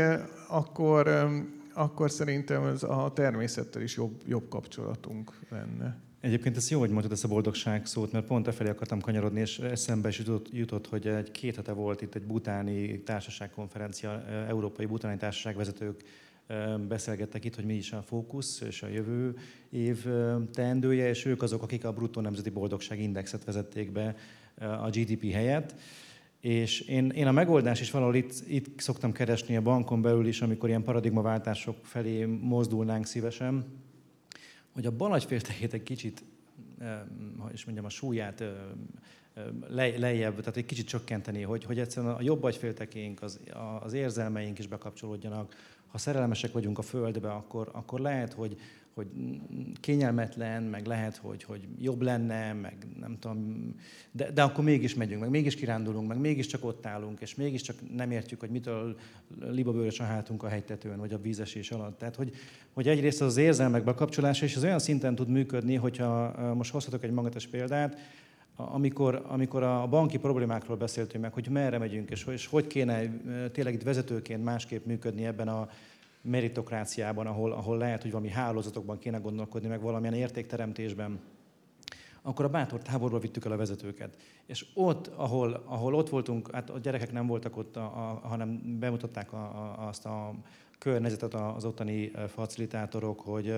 akkor, akkor szerintem ez a természettel is jobb, jobb kapcsolatunk lenne. Egyébként ez jó, hogy mondtad ezt a boldogság szót, mert pont e felé akartam kanyarodni, és eszembe is jutott, jutott, hogy egy két hete volt itt egy butáni társaságkonferencia, európai butáni társaság vezetők beszélgettek itt, hogy mi is a fókusz és a jövő év teendője, és ők azok, akik a bruttó nemzeti boldogság indexet vezették be a GDP helyett. És én, én a megoldás is valahol itt, itt szoktam keresni a bankon belül is, amikor ilyen paradigmaváltások felé mozdulnánk szívesen, hogy a bal agyféltekét egy kicsit, ha is mondjam, a súlyát lejjebb, tehát egy kicsit csökkenteni, hogy, hogy egyszerűen a jobb agyféltekénk, az, az érzelmeink is bekapcsolódjanak. Ha szerelmesek vagyunk a Földbe, akkor, akkor lehet, hogy, hogy kényelmetlen, meg lehet, hogy, hogy jobb lenne, meg nem tudom, de, de akkor mégis megyünk, meg mégis kirándulunk, meg mégiscsak ott állunk, és mégiscsak nem értjük, hogy mitől libabőrös a hátunk a hegytetőn, vagy a vízesés alatt. Tehát, hogy, hogy egyrészt az érzelmek bekapcsolása, és az olyan szinten tud működni, hogyha most hozhatok egy magatos példát, amikor, amikor a banki problémákról beszéltünk meg, hogy merre megyünk, és, és hogy kéne tényleg itt vezetőként másképp működni ebben a meritokráciában, ahol, ahol lehet, hogy valami hálózatokban kéne gondolkodni, meg valamilyen értékteremtésben, akkor a bátor táborba vittük el a vezetőket. És ott, ahol, ahol ott voltunk, hát a gyerekek nem voltak ott, a, a, hanem bemutatták a, a, azt a környezetet az ottani facilitátorok, hogy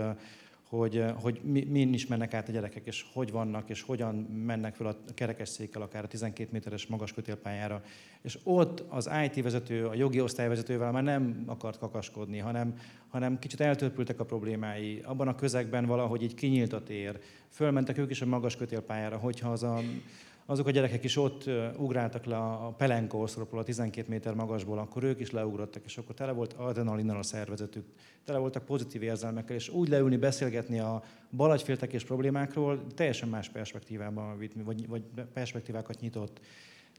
hogy, eh, hogy mi, is mennek át a gyerekek, és hogy vannak, és hogyan mennek fel a kerekesszékkel akár a 12 méteres magas kötélpályára. És ott az IT vezető, a jogi osztályvezetővel már nem akart kakaskodni, hanem, hanem kicsit eltörpültek a problémái. Abban a közegben valahogy így kinyílt a tér. Fölmentek ők is a magas kötélpályára, hogyha az a azok a gyerekek is ott ugráltak le a Pelenka oszlopról a 12 méter magasból, akkor ők is leugrottak, és akkor tele volt adrenalinnal a szervezetük, tele voltak pozitív érzelmekkel, és úgy leülni, beszélgetni a balagyféltekés problémákról teljesen más perspektívában, vagy, vagy perspektívákat nyitott.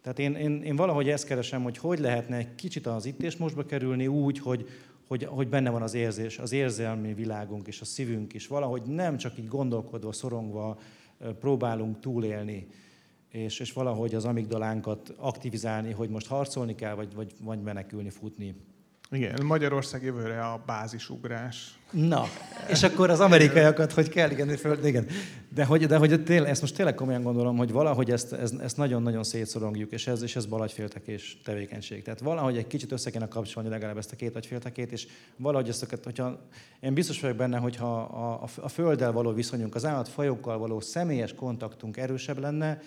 Tehát én, én, én valahogy ezt keresem, hogy hogy lehetne egy kicsit az itt és mostba kerülni úgy, hogy, hogy, hogy benne van az érzés, az érzelmi világunk és a szívünk is. Valahogy nem csak így gondolkodva, szorongva próbálunk túlélni és, és valahogy az amigdalánkat aktivizálni, hogy most harcolni kell, vagy, vagy, vagy menekülni, futni. Igen, Magyarország jövőre a bázisugrás. Na, és akkor az amerikaiakat, hogy kell, igen, föl, igen. De hogy, de hogy tényleg, ezt most tényleg komolyan gondolom, hogy valahogy ezt, ezt, ezt nagyon-nagyon szétszorongjuk, és ez, és ez balagyféltekés tevékenység. Tehát valahogy egy kicsit össze kéne kapcsolni legalább ezt a két agyféltekét, és valahogy ezt, hogyha, én biztos vagyok benne, hogyha a, a, a földdel való viszonyunk, az állatfajokkal való személyes kontaktunk erősebb lenne,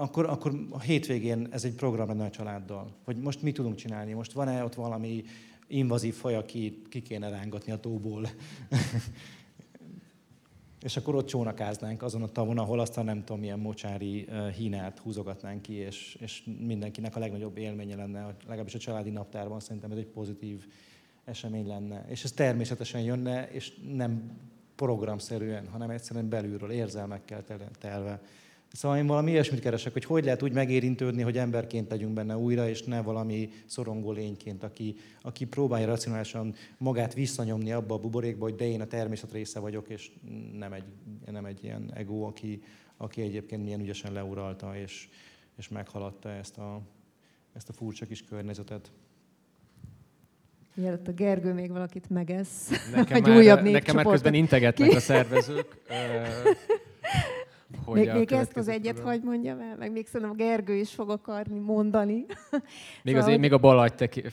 akkor, akkor a hétvégén ez egy program lenne a családdal, hogy most mit tudunk csinálni, most van-e ott valami invazív faj, aki ki kéne rángatni a tóból. és akkor ott csónakáznánk azon a tavon, ahol aztán nem tudom, milyen mocsári hínát húzogatnánk ki, és, és mindenkinek a legnagyobb élménye lenne, legalábbis a családi naptárban szerintem ez egy pozitív esemény lenne. És ez természetesen jönne, és nem programszerűen, hanem egyszerűen belülről, érzelmekkel telve. Szóval én valami ilyesmit keresek, hogy hogy lehet úgy megérintődni, hogy emberként legyünk benne újra, és ne valami szorongó lényként, aki, aki próbálja racionálisan magát visszanyomni abba a buborékba, hogy de én a természet része vagyok, és nem egy, nem egy ilyen ego, aki, aki egyébként milyen ügyesen leuralta, és, és meghaladta ezt a, ezt a furcsa kis környezetet. Mielőtt a Gergő még valakit megesz, nekem egy már, újabb Nekem már közben integetnek a szervezők. Hogy még, még ezt az egyet program. hogy mondjam el, meg még szerintem Gergő is fog akarni mondani. Még, szóval, azért, még a bal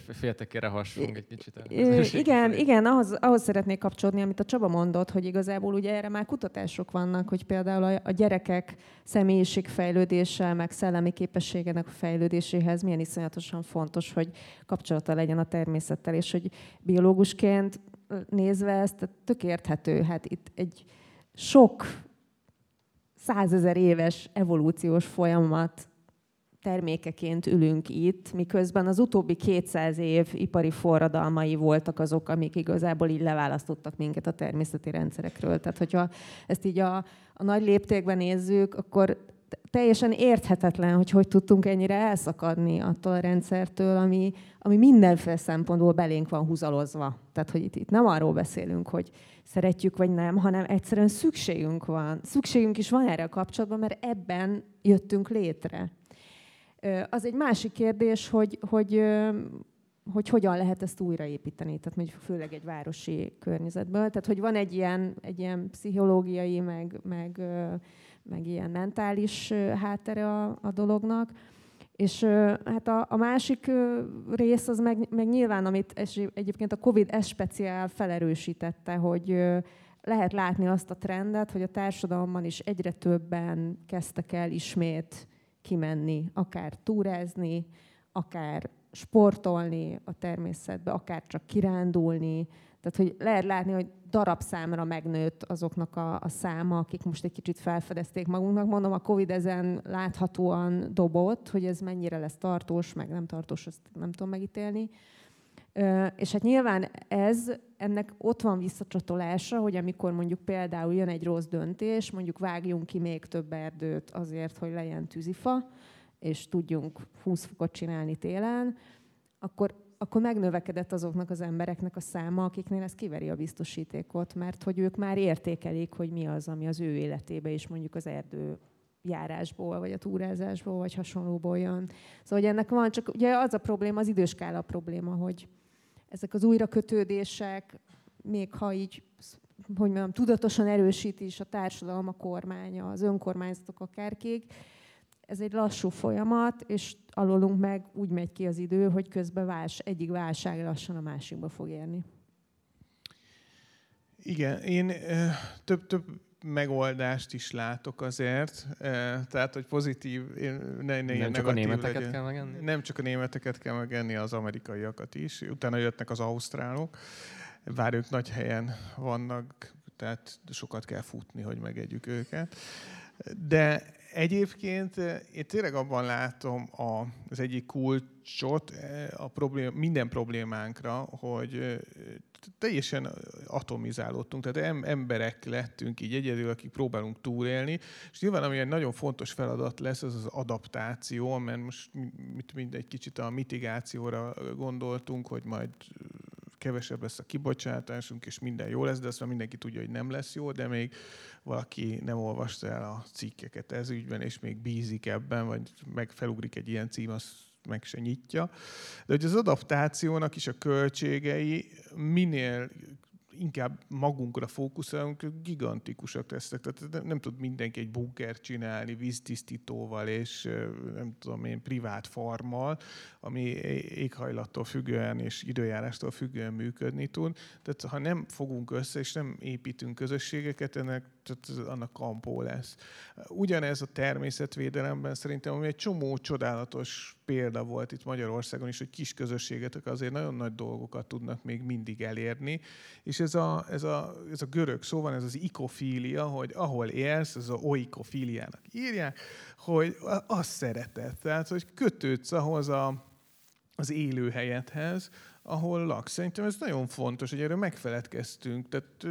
féltekére hasonlunk egy kicsit. igen, igen ahhoz, ahhoz szeretnék kapcsolódni, amit a Csaba mondott, hogy igazából ugye erre már kutatások vannak, hogy például a, gyerekek személyiségfejlődése, meg szellemi képességenek a fejlődéséhez milyen iszonyatosan fontos, hogy kapcsolata legyen a természettel, és hogy biológusként nézve ezt tök érthető. Hát itt egy sok százezer éves evolúciós folyamat termékeként ülünk itt, miközben az utóbbi 200 év ipari forradalmai voltak azok, amik igazából így leválasztottak minket a természeti rendszerekről. Tehát, hogyha ezt így a, a nagy léptékben nézzük, akkor teljesen érthetetlen, hogy hogy tudtunk ennyire elszakadni attól a rendszertől, ami, ami mindenféle szempontból belénk van húzalozva. Tehát, hogy itt, itt nem arról beszélünk, hogy szeretjük vagy nem, hanem egyszerűen szükségünk van. Szükségünk is van erre a kapcsolatban, mert ebben jöttünk létre. Az egy másik kérdés, hogy, hogy, hogy hogyan lehet ezt újraépíteni, tehát mondjuk főleg egy városi környezetből. Tehát, hogy van egy ilyen, egy ilyen pszichológiai, meg, meg, meg ilyen mentális háttere a, a dolognak. És hát a, a másik rész az meg, meg nyilván, amit egyébként a Covid speciál felerősítette, hogy lehet látni azt a trendet, hogy a társadalomban is egyre többen kezdtek el ismét kimenni, akár túrázni, akár sportolni a természetbe, akár csak kirándulni. Tehát, hogy lehet látni, hogy darabszámra megnőtt azoknak a, a száma, akik most egy kicsit felfedezték magunknak. Mondom, a Covid ezen láthatóan dobott, hogy ez mennyire lesz tartós, meg nem tartós, azt nem tudom megítélni. És hát nyilván ez, ennek ott van visszacsatolása, hogy amikor mondjuk például jön egy rossz döntés, mondjuk vágjunk ki még több erdőt azért, hogy legyen tűzifa, és tudjunk 20 fokot csinálni télen, akkor akkor megnövekedett azoknak az embereknek a száma, akiknél ez kiveri a biztosítékot, mert hogy ők már értékelik, hogy mi az, ami az ő életébe is mondjuk az erdő járásból, vagy a túrázásból, vagy hasonlóból jön. Szóval hogy ennek van, csak ugye az a probléma, az időskála probléma, hogy ezek az újrakötődések, még ha így, hogy mondjam, tudatosan erősíti is a társadalom, a kormánya, az önkormányzatok akárkik, ez egy lassú folyamat, és alulunk meg úgy megy ki az idő, hogy közben vás, egyik válság lassan a másikba fog érni. Igen, én több, több megoldást is látok azért, tehát, hogy pozitív, ne, ne nem csak a németeket legyen. kell megenni? Nem csak a németeket kell megenni, az amerikaiakat is. Utána jöttnek az ausztrálok, bár ők nagy helyen vannak, tehát sokat kell futni, hogy megegyük őket. De Egyébként eh, én tényleg abban látom a, az egyik kulcsot eh, a problém, minden problémánkra, hogy eh, teljesen atomizálódtunk, tehát emberek lettünk így egyedül, akik próbálunk túlélni, és nyilván ami egy nagyon fontos feladat lesz, az az adaptáció, mert most mit mind egy kicsit a mitigációra gondoltunk, hogy majd kevesebb lesz a kibocsátásunk, és minden jó lesz, de azt már mindenki tudja, hogy nem lesz jó, de még valaki nem olvasta el a cikkeket ez ügyben, és még bízik ebben, vagy meg felugrik egy ilyen cím, az meg se nyitja. De hogy az adaptációnak is a költségei minél inkább magunkra fókuszálunk, gigantikusak lesznek. Tehát nem tud mindenki egy bunker csinálni víztisztítóval és nem tudom én, privát farmmal, ami éghajlattól függően és időjárástól függően működni tud. Tehát ha nem fogunk össze és nem építünk közösségeket, ennek tehát annak kampó lesz. Ugyanez a természetvédelemben szerintem, ami egy csomó csodálatos példa volt itt Magyarországon is, hogy kis közösségetek azért nagyon nagy dolgokat tudnak még mindig elérni, és ez a, ez a, ez a görög szó van, ez az ikofília, hogy ahol élsz, ez a oikofíliának írják, hogy azt szeretett, tehát hogy kötődsz ahhoz a, az élőhelyethez, ahol laksz. Szerintem ez nagyon fontos, hogy erről megfeledkeztünk. Tehát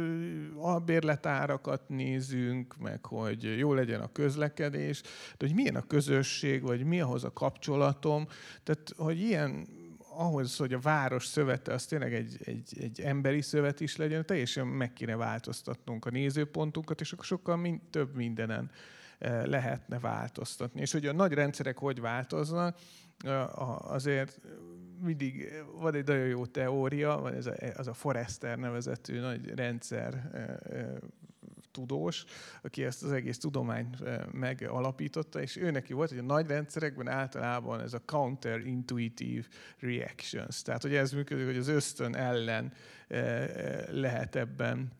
a bérletárakat nézünk, meg hogy jó legyen a közlekedés, de hogy milyen a közösség, vagy mi ahhoz a kapcsolatom. Tehát, hogy ilyen ahhoz, hogy a város szövete az tényleg egy, egy, egy emberi szövet is legyen, teljesen meg kéne változtatnunk a nézőpontunkat, és akkor sokkal mind, több mindenen lehetne változtatni. És hogy a nagy rendszerek hogy változnak, azért mindig van egy nagyon jó teória, van ez a, az a Forrester nevezetű nagy rendszer tudós, aki ezt az egész tudományt megalapította, és ő neki volt, hogy a nagy rendszerekben általában ez a counterintuitive reactions, tehát hogy ez működik, hogy az ösztön ellen lehet ebben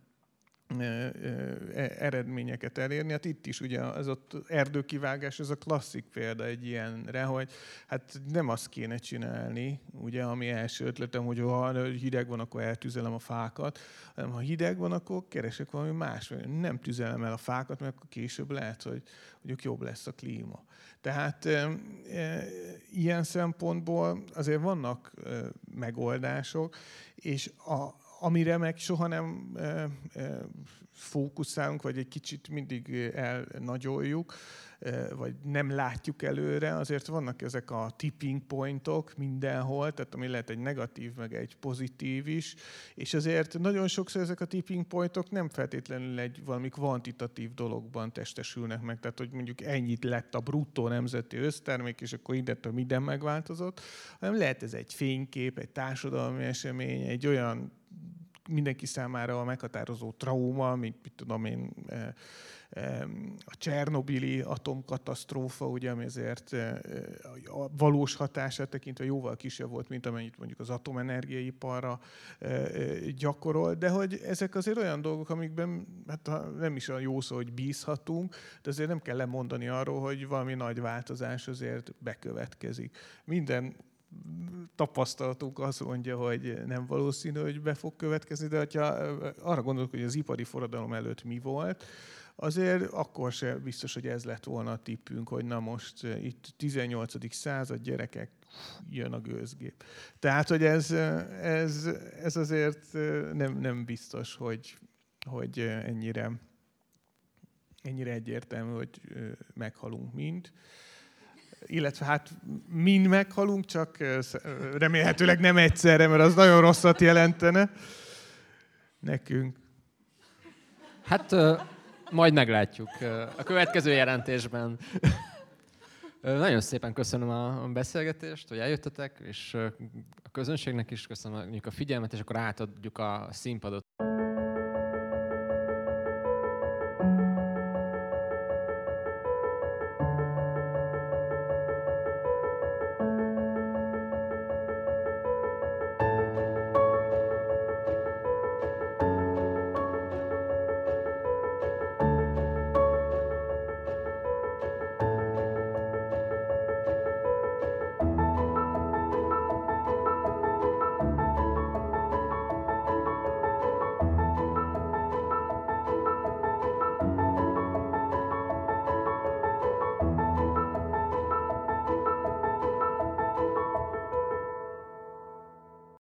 eredményeket elérni. Hát itt is ugye az ott erdőkivágás, ez a klasszik példa egy ilyenre, hogy hát nem azt kéne csinálni, ugye, ami első ötletem, hogy ha hideg van, akkor eltüzelem a fákat, hanem ha hideg van, akkor keresek valami más. Nem tüzelem el a fákat, mert akkor később lehet, hogy mondjuk jobb lesz a klíma. Tehát e, e, ilyen szempontból azért vannak e, megoldások, és a, amire meg soha nem fókuszálunk, vagy egy kicsit mindig elnagyoljuk, vagy nem látjuk előre, azért vannak ezek a tipping pointok mindenhol, tehát ami lehet egy negatív, meg egy pozitív is, és azért nagyon sokszor ezek a tipping pointok nem feltétlenül egy valami kvantitatív dologban testesülnek meg, tehát hogy mondjuk ennyit lett a bruttó nemzeti össztermék, és akkor innentől minden megváltozott, hanem lehet ez egy fénykép, egy társadalmi esemény, egy olyan mindenki számára a meghatározó trauma, mint mit tudom én, e, e, a Csernobili atomkatasztrófa, ugye, ami azért e, a valós hatását tekintve jóval kisebb volt, mint amennyit mondjuk az atomenergiaiparra gyakorol, de hogy ezek azért olyan dolgok, amikben hát nem is olyan jó szó, hogy bízhatunk, de azért nem kell lemondani arról, hogy valami nagy változás azért bekövetkezik. Minden tapasztalatunk azt mondja, hogy nem valószínű, hogy be fog következni, de ha arra gondolok, hogy az ipari forradalom előtt mi volt, azért akkor se biztos, hogy ez lett volna a tippünk, hogy na most itt 18. század gyerekek, jön a gőzgép. Tehát, hogy ez, ez, ez azért nem, nem biztos, hogy, hogy ennyire, ennyire egyértelmű, hogy meghalunk mind illetve hát mind meghalunk, csak remélhetőleg nem egyszerre, mert az nagyon rosszat jelentene nekünk. Hát majd meglátjuk a következő jelentésben. Nagyon szépen köszönöm a beszélgetést, hogy eljöttetek, és a közönségnek is köszönjük a figyelmet, és akkor átadjuk a színpadot.